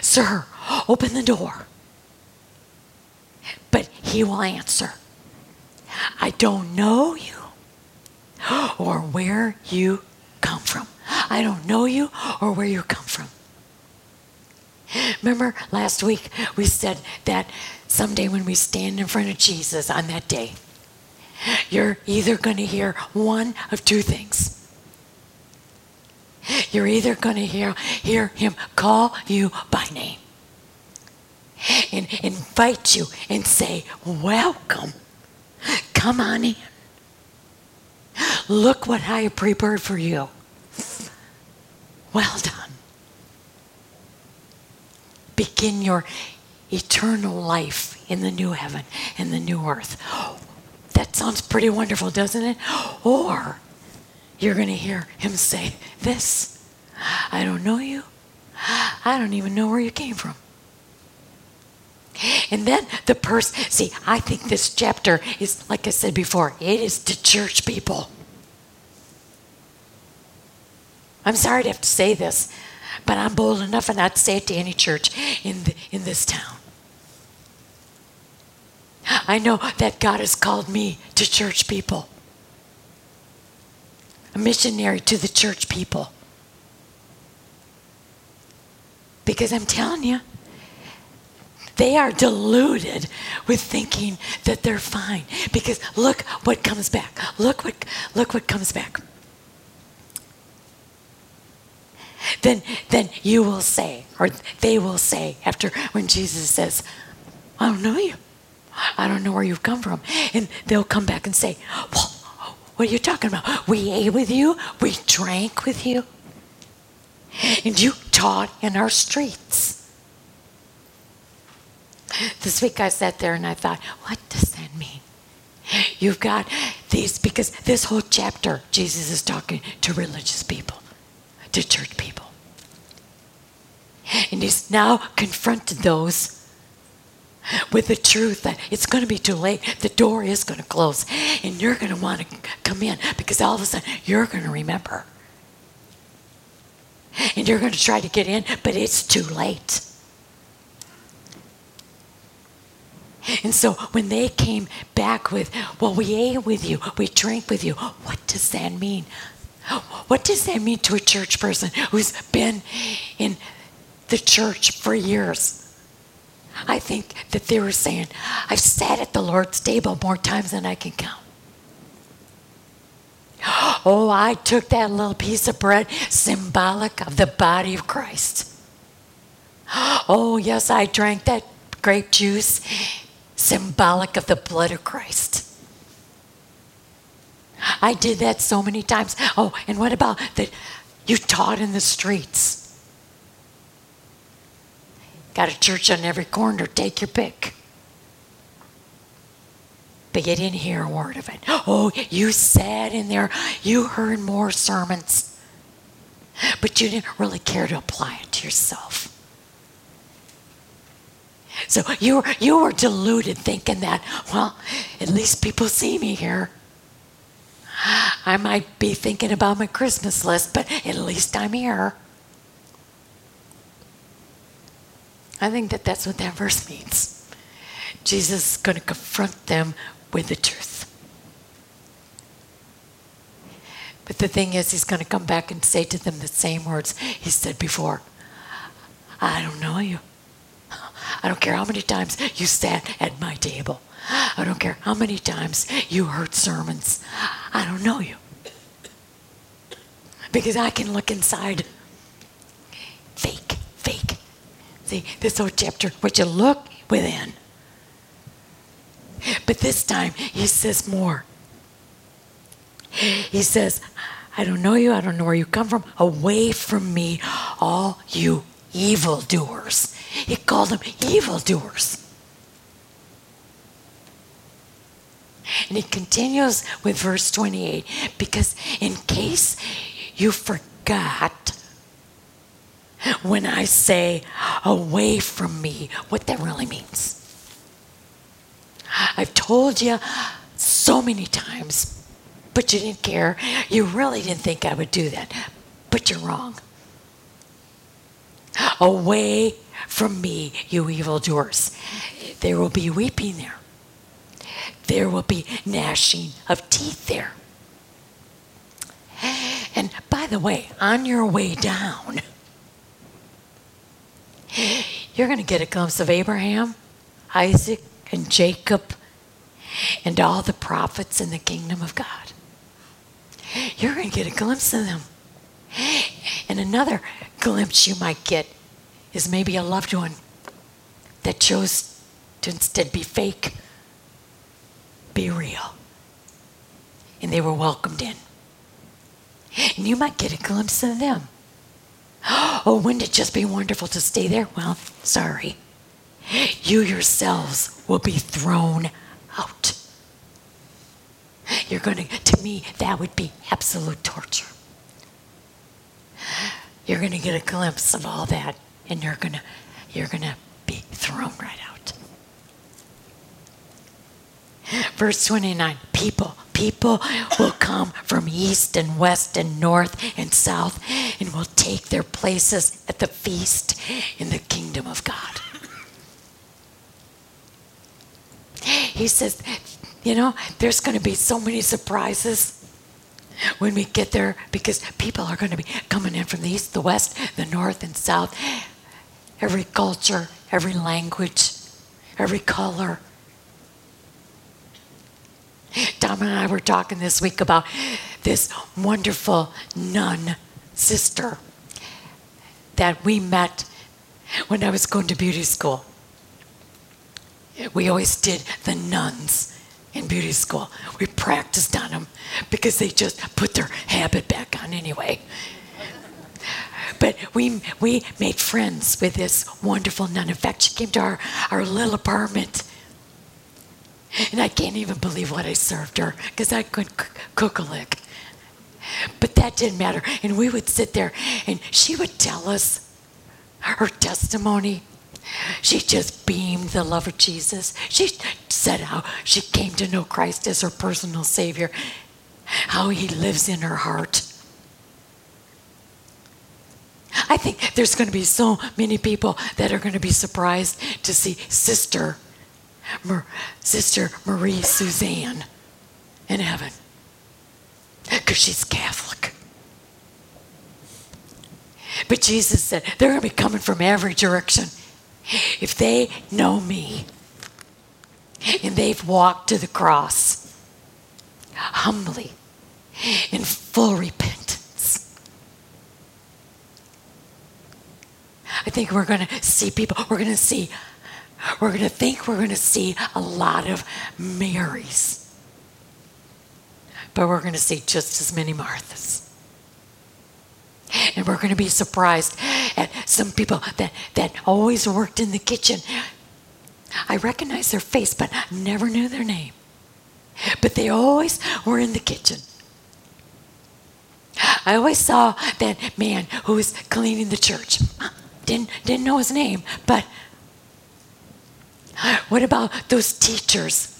Sir, open the door. But he will answer, I don't know you or where you come from. I don't know you or where you come from. Remember last week we said that someday when we stand in front of Jesus on that day, you're either going to hear one of two things. You're either going to hear, hear him call you by name and invite you and say, Welcome. Come on in. Look what I have prepared for you. Well done. Begin your eternal life in the new heaven and the new earth. That sounds pretty wonderful, doesn't it? Or you're going to hear him say this I don't know you. I don't even know where you came from. And then the person, see, I think this chapter is, like I said before, it is to church people. I'm sorry to have to say this, but I'm bold enough and not to say it to any church in, the, in this town. I know that God has called me to church people, a missionary to the church people. Because I'm telling you, they are deluded with thinking that they're fine. Because look what comes back. Look what look what comes back. Then then you will say, or they will say after when Jesus says, I don't know you. I don't know where you've come from. And they'll come back and say, Well, what are you talking about? We ate with you, we drank with you, and you taught in our streets. This week I sat there and I thought, what does that mean? You've got these, because this whole chapter, Jesus is talking to religious people, to church people. And he's now confronted those with the truth that it's going to be too late. The door is going to close, and you're going to want to come in because all of a sudden you're going to remember. And you're going to try to get in, but it's too late. And so when they came back with, well, we ate with you, we drank with you, what does that mean? What does that mean to a church person who's been in the church for years? I think that they were saying, I've sat at the Lord's table more times than I can count. Oh, I took that little piece of bread, symbolic of the body of Christ. Oh, yes, I drank that grape juice symbolic of the blood of Christ. I did that so many times. Oh, and what about that you taught in the streets? Got a church on every corner, take your pick. But you didn't hear a word of it. Oh, you sat in there, you heard more sermons, but you didn't really care to apply it to yourself. So you were, you were deluded thinking that, well, at least people see me here. I might be thinking about my Christmas list, but at least I'm here. I think that that's what that verse means. Jesus is going to confront them with the truth. But the thing is, he's going to come back and say to them the same words he said before I don't know you. I don't care how many times you sat at my table. I don't care how many times you heard sermons. I don't know you. Because I can look inside. Fake. See, this whole chapter, what you look within. But this time, he says more. He says, I don't know you. I don't know where you come from. Away from me, all you evildoers. He called them evildoers. And he continues with verse 28 because, in case you forgot, when I say away from me, what that really means. I've told you so many times, but you didn't care. You really didn't think I would do that, but you're wrong. Away from me, you evildoers. There will be weeping there. There will be gnashing of teeth there. And by the way, on your way down, you're going to get a glimpse of Abraham, Isaac, and Jacob, and all the prophets in the kingdom of God. You're going to get a glimpse of them. And another glimpse you might get is maybe a loved one that chose to instead be fake, be real. And they were welcomed in. And you might get a glimpse of them. Oh, wouldn't it just be wonderful to stay there? Well, sorry. you yourselves will be thrown out. You're going to, to me, that would be absolute torture. You're going to get a glimpse of all that, and you're going to, you're going to be thrown right out. Verse 29 People, people will come from east and west and north and south and will take their places at the feast in the kingdom of God. He says, you know, there's going to be so many surprises when we get there because people are going to be coming in from the east, the west, the north, and south. Every culture, every language, every color. Tom and I were talking this week about this wonderful nun sister that we met when I was going to beauty school. We always did the nuns in beauty school. We practiced on them because they just put their habit back on anyway. But we, we made friends with this wonderful nun. In fact, she came to our, our little apartment. And I can't even believe what I served her because I couldn't cook a lick. But that didn't matter. And we would sit there and she would tell us her testimony she just beamed the love of Jesus. She said how she came to know Christ as her personal Savior, how He lives in her heart. I think there's going to be so many people that are going to be surprised to see Sister, Sister Marie Suzanne in heaven because she's Catholic. But Jesus said they're going to be coming from every direction. If they know me and they've walked to the cross humbly in full repentance, I think we're going to see people, we're going to see, we're going to think we're going to see a lot of Marys. But we're going to see just as many Marthas. And we're going to be surprised at some people that, that always worked in the kitchen. I recognize their face, but never knew their name. But they always were in the kitchen. I always saw that man who was cleaning the church. Didn't, didn't know his name, but what about those teachers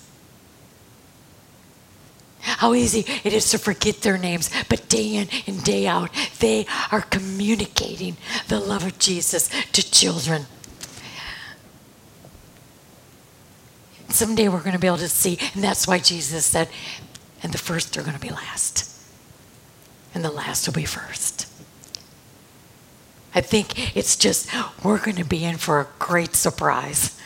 how easy it is to forget their names, but day in and day out, they are communicating the love of Jesus to children. Someday we're going to be able to see, and that's why Jesus said, and the first are going to be last, and the last will be first. I think it's just, we're going to be in for a great surprise.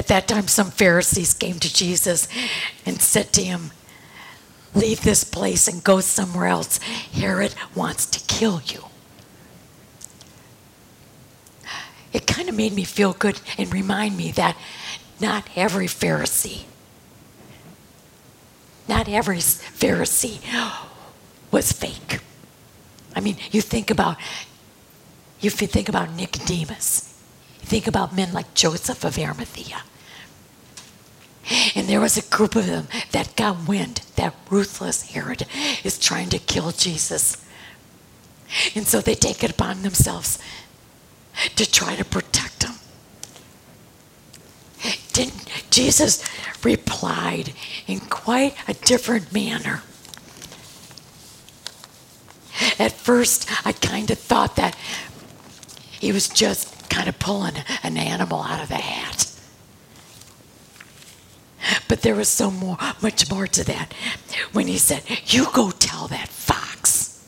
At that time, some Pharisees came to Jesus and said to him, Leave this place and go somewhere else. Herod wants to kill you. It kind of made me feel good and remind me that not every Pharisee, not every Pharisee was fake. I mean, you think about, if you think about Nicodemus, you think about men like Joseph of Arimathea. And there was a group of them that got wind that ruthless Herod is trying to kill Jesus. And so they take it upon themselves to try to protect him. Didn't Jesus replied in quite a different manner. At first, I kind of thought that he was just kind of pulling an animal out of the hat. But there was so more, much more to that when he said, You go tell that fox.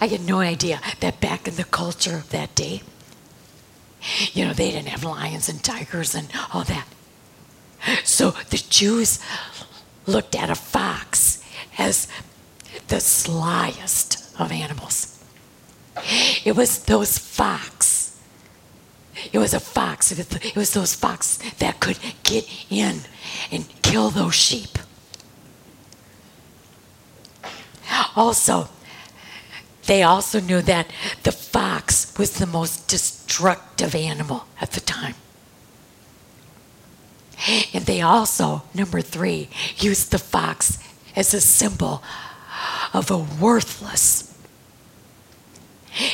I had no idea that back in the culture of that day, you know, they didn't have lions and tigers and all that. So the Jews looked at a fox as the slyest of animals. It was those fox. It was a fox. It was those fox that could get in and kill those sheep. Also, they also knew that the fox was the most destructive animal at the time. And they also, number three, used the fox as a symbol of a worthless,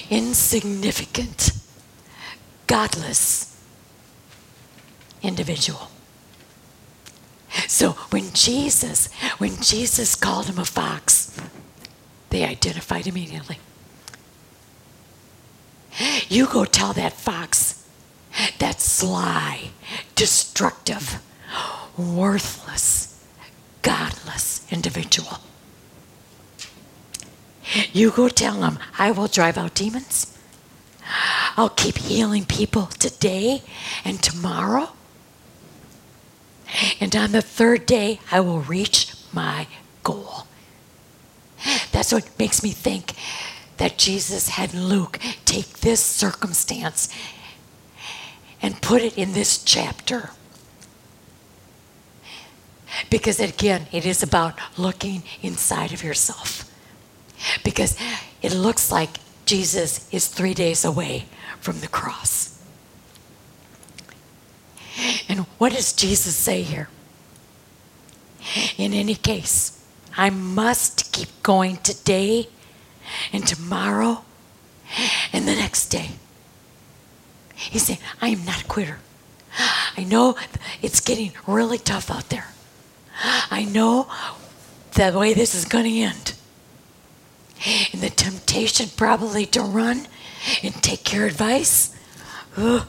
insignificant, godless individual. So when Jesus, when Jesus called him a fox, they identified immediately. You go tell that fox, that sly, destructive, worthless, godless individual. You go tell him, I will drive out demons. I'll keep healing people today and tomorrow. And on the third day, I will reach my goal. That's what makes me think that Jesus had Luke take this circumstance and put it in this chapter. Because again, it is about looking inside of yourself. Because it looks like Jesus is three days away from the cross. And what does Jesus say here? In any case, I must keep going today and tomorrow and the next day. He's saying, I am not a quitter. I know it's getting really tough out there. I know the way this is going to end. And the temptation probably to run and take your advice. Ugh.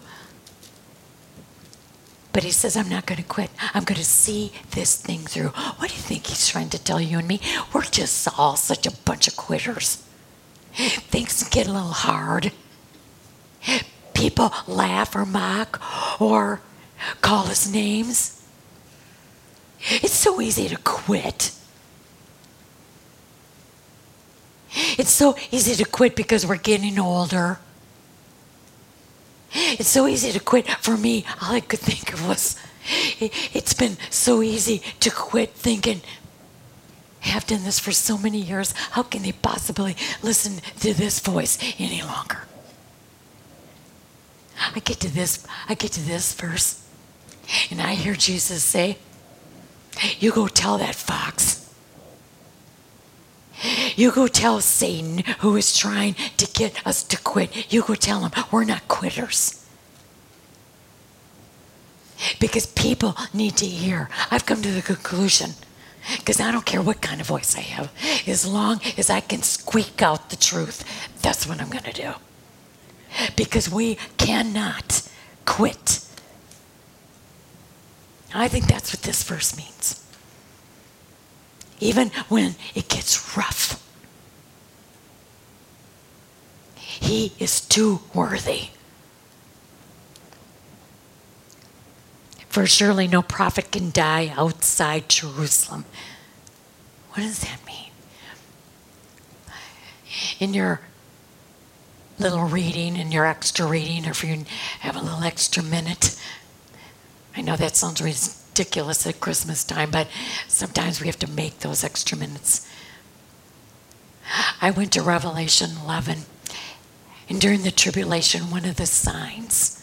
But he says, I'm not going to quit. I'm going to see this thing through. What do you think he's trying to tell you and me? We're just all such a bunch of quitters. Things get a little hard. People laugh or mock or call us names. It's so easy to quit. It's so easy to quit because we're getting older. It's so easy to quit. For me, all I could think of was it, has been so easy to quit thinking, I've done this for so many years. How can they possibly listen to this voice any longer? I get to this, I get to this verse, and I hear Jesus say, You go tell that fox you go tell Satan, who is trying to get us to quit, you go tell him we're not quitters. Because people need to hear. I've come to the conclusion, because I don't care what kind of voice I have, as long as I can squeak out the truth, that's what I'm going to do. Because we cannot quit. I think that's what this verse means even when it gets rough. He is too worthy. For surely no prophet can die outside Jerusalem. What does that mean? In your little reading, in your extra reading, or if you have a little extra minute, I know that sounds ridiculous at Christmas time, but sometimes we have to make those extra minutes. I went to Revelation 11, and during the tribulation, one of the signs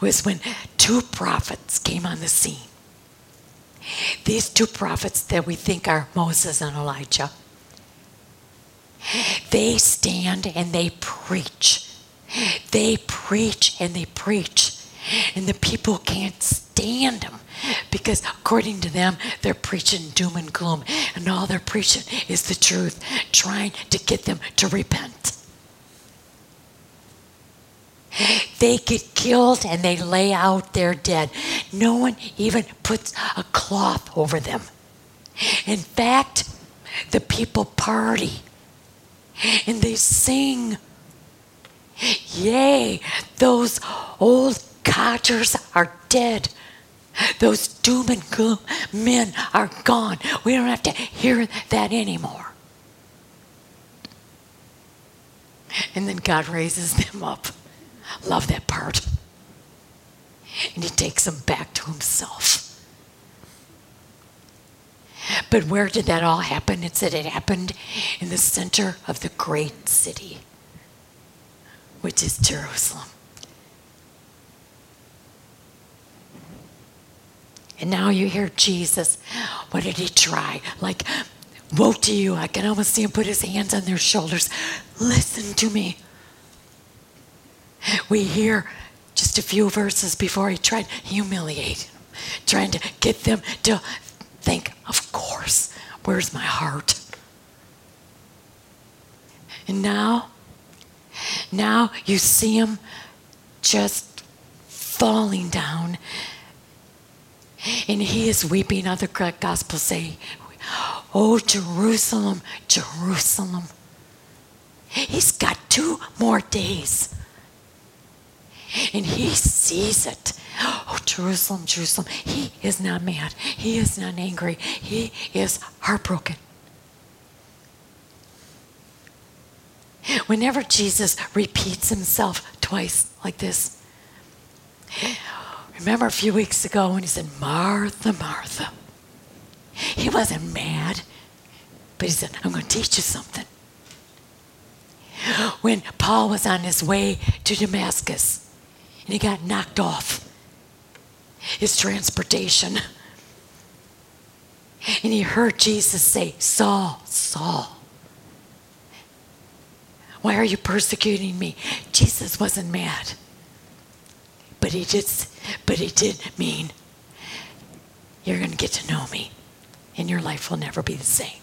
was when two prophets came on the scene. These two prophets that we think are Moses and Elijah, they stand and they preach. They preach and they preach, and the people can't stand them because according to them, they're preaching doom and gloom, and all they're preaching is the truth, trying to get them to repent. They get killed and they lay out their dead. No one even puts a cloth over them. In fact, the people party and they sing. Yay, those old codgers are dead. Those doom and gloom men are gone. We don't have to hear that anymore. And then God raises them up. Love that part. And he takes them back to himself. But where did that all happen? It said it happened in the center of the great city, which is Jerusalem. And now you hear Jesus. What did he try? Like, woe to you. I can almost see him put his hands on their shoulders. Listen to me. We hear just a few verses before he tried to humiliate trying to get them to think, of course, where's my heart? And now, now you see him just falling down. And he is weeping. Other gospels say, Oh, Jerusalem, Jerusalem. He's got two more days. And he sees it. Oh, Jerusalem, Jerusalem. He is not mad. He is not angry. He is heartbroken. Whenever Jesus repeats himself twice like this, remember a few weeks ago when he said, Martha, Martha. He wasn't mad, but he said, I'm going to teach you something. When Paul was on his way to Damascus and he got knocked off, his transportation. And he heard Jesus say, Saul, Saul, why are you persecuting me? Jesus wasn't mad. But he did, but he did mean, you're going to get to know me, and your life will never be the same.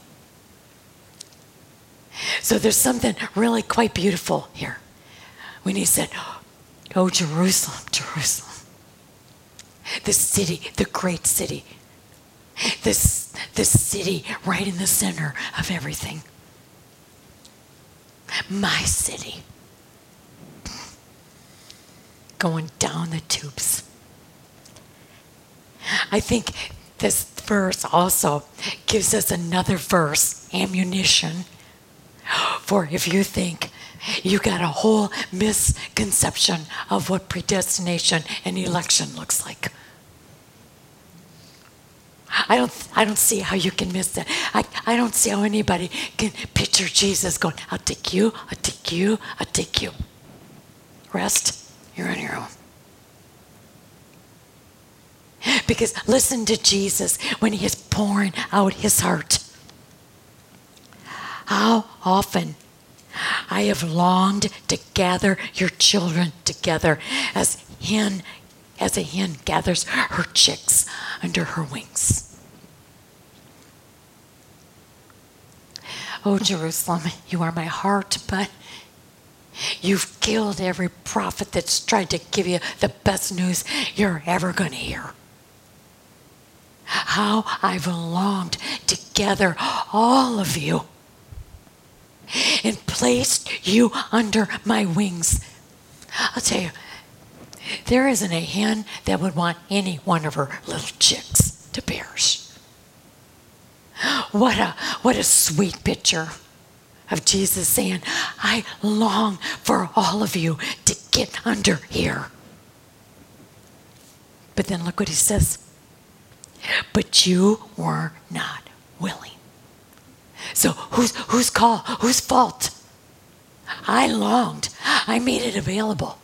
So there's something really quite beautiful here when he said, Oh, Jerusalem, Jerusalem the city, the great city, this, the city right in the center of everything. My city. Going down the tubes. I think this verse also gives us another verse, ammunition, for if you think you got a whole misconception of what predestination and election looks like. I don't, I don't see how you can miss that. I, I don't see how anybody can picture Jesus going, I'll take you, I'll take you, I'll take you. Rest, you're on your own. Because listen to Jesus when he is pouring out his heart. How often I have longed to gather your children together as hen as a hen gathers her chicks under her wings. Oh, Jerusalem, you are my heart, but you've killed every prophet that's tried to give you the best news you're ever going to hear. How I've longed to gather all of you and placed you under my wings. I'll tell you, there isn't a hen that would want any one of her little chicks to perish. What a what a sweet picture of Jesus saying, I long for all of you to get under here. But then look what he says. But you were not willing. So whose whose call? Whose fault? I longed. I made it available.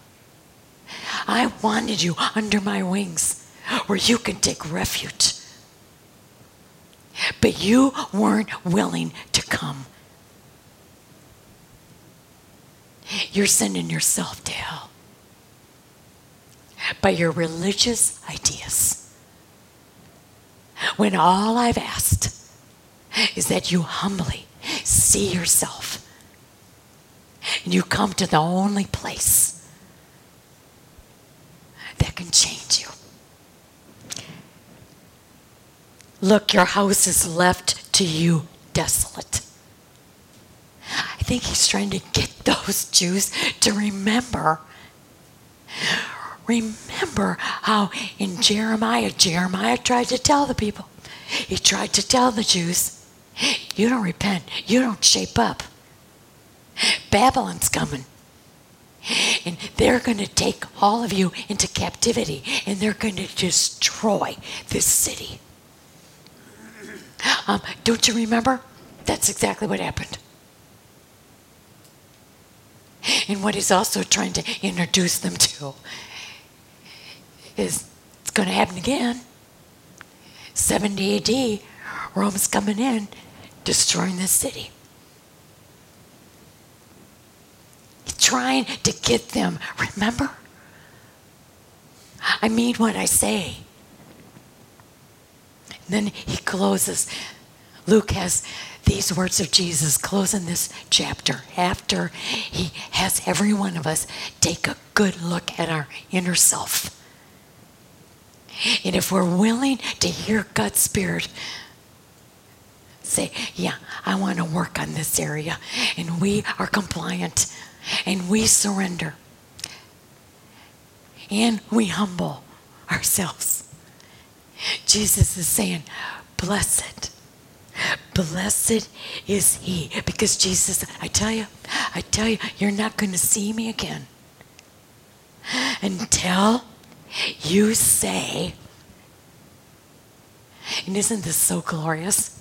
I wanted you under my wings where you can take refuge. But you weren't willing to come. You're sending yourself to hell by your religious ideas. When all I've asked is that you humbly see yourself and you come to the only place that can change you. Look, your house is left to you desolate. I think he's trying to get those Jews to remember. Remember how in Jeremiah, Jeremiah tried to tell the people, he tried to tell the Jews, you don't repent, you don't shape up. Babylon's coming. And they're going to take all of you into captivity and they're going to destroy this city. Um, don't you remember? That's exactly what happened. And what he's also trying to introduce them to is it's going to happen again. 70 AD, Rome's coming in, destroying the city. He's trying to get them, remember? I mean what I say. And then he closes. Luke has these words of Jesus closing this chapter after he has every one of us take a good look at our inner self. And if we're willing to hear God's Spirit say, Yeah, I want to work on this area, and we are compliant and we surrender and we humble ourselves, Jesus is saying, Blessed Blessed is he. Because Jesus, I tell you, I tell you, you're not going to see me again until you say, and isn't this so glorious?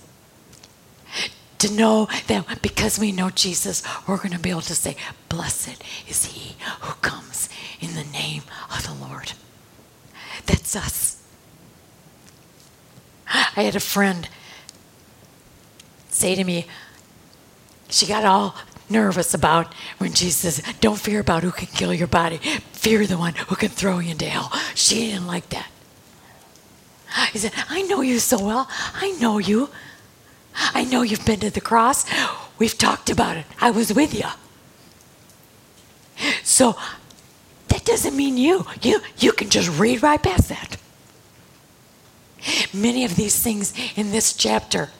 To know that because we know Jesus, we're going to be able to say, Blessed is he who comes in the name of the Lord. That's us. I had a friend say to me, she got all nervous about when Jesus says, Don't fear about who can kill your body, fear the one who can throw you into hell. She didn't like that. He said, I know you so well. I know you. I know you've been to the cross. We've talked about it. I was with you. So that doesn't mean you. You you can just read right past that. Many of these things in this chapter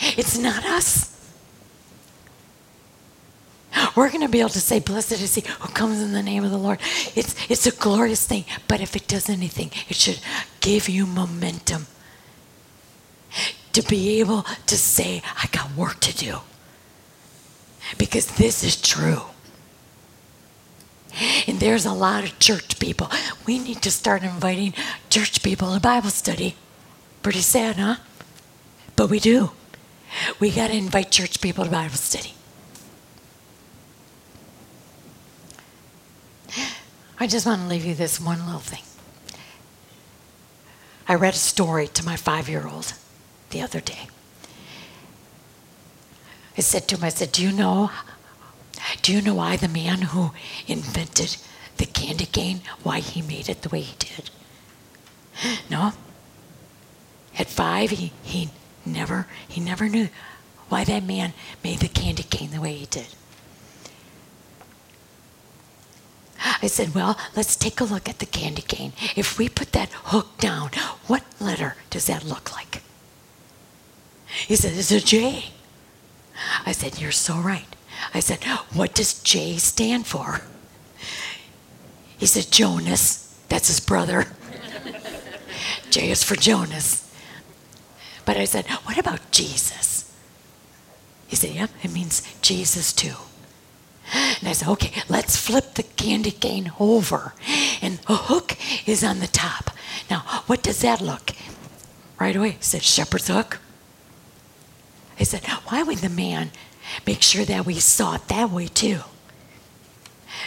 it's not us. We're going to be able to say, Blessed is he who comes in the name of the Lord. It's, it's a glorious thing. But if it does anything, it should give you momentum to be able to say, I got work to do. Because this is true. And there's a lot of church people. We need to start inviting church people to Bible study. Pretty sad, huh? But we do. We got to invite church people to Bible study. I just want to leave you this one little thing. I read a story to my five year old the other day. I said to him, I said, Do you know do you know why the man who invented the candy cane, why he made it the way he did? No. At five, he, he Never, he never knew why that man made the candy cane the way he did. I said, Well, let's take a look at the candy cane. If we put that hook down, what letter does that look like? He said, It's a J. I said, You're so right. I said, What does J stand for? He said, Jonas. That's his brother. J is for Jonas. But I said, What about Jesus? He said, Yep, it means Jesus too. And I said, Okay, let's flip the candy cane over. And a hook is on the top. Now, what does that look? Right away, he said, Shepherd's hook. I said, Why would the man make sure that we saw it that way too?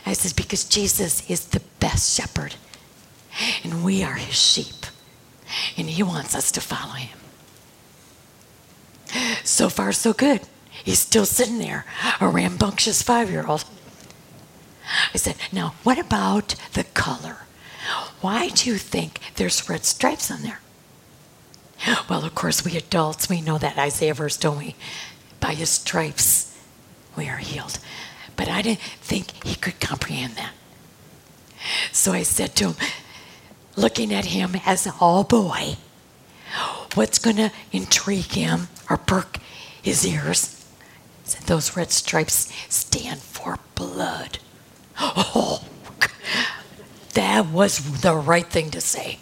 I said, Because Jesus is the best shepherd, and we are his sheep, and he wants us to follow him. So far, so good. He's still sitting there, a rambunctious five year old. I said, Now, what about the color? Why do you think there's red stripes on there? Well, of course, we adults, we know that Isaiah verse, don't we? By his stripes, we are healed. But I didn't think he could comprehend that. So I said to him, looking at him as an all boy, what's going to intrigue him or perk his ears? Said those red stripes stand for blood. Oh, that was the right thing to say.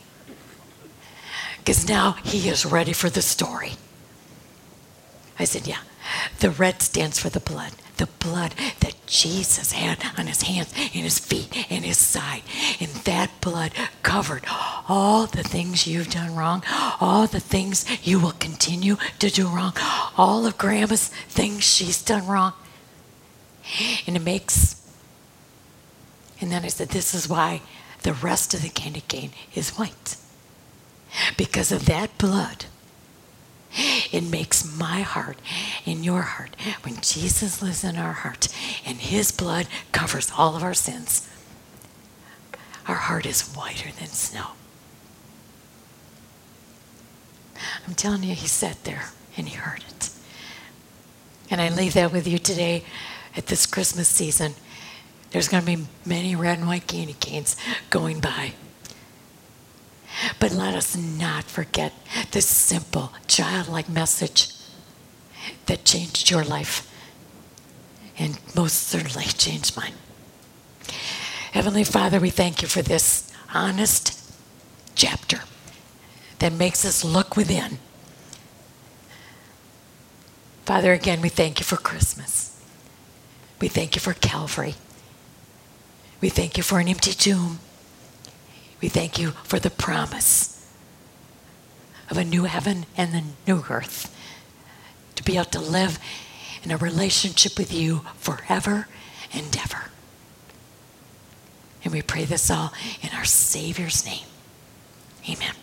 Because now he is ready for the story. I said, Yeah, the red stands for the blood. The blood that Jesus had on his hands and his feet and his side. And that blood covered all the things you've done wrong, all the things you will continue to do wrong, all of grandma's things she's done wrong. And it makes, and then I said, this is why the rest of the candy cane is white. Because of that blood it makes my heart and your heart, when Jesus lives in our heart and his blood covers all of our sins, our heart is whiter than snow. I'm telling you, he sat there and he heard it. And I leave that with you today at this Christmas season. There's going to be many red and white candy canes going by. But let us not forget this simple, childlike message that changed your life and most certainly changed mine. Heavenly Father, we thank you for this honest chapter that makes us look within. Father, again, we thank you for Christmas. We thank you for Calvary. We thank you for an empty tomb. We thank you for the promise of a new heaven and the new earth to be able to live in a relationship with you forever and ever. And we pray this all in our Savior's name. Amen.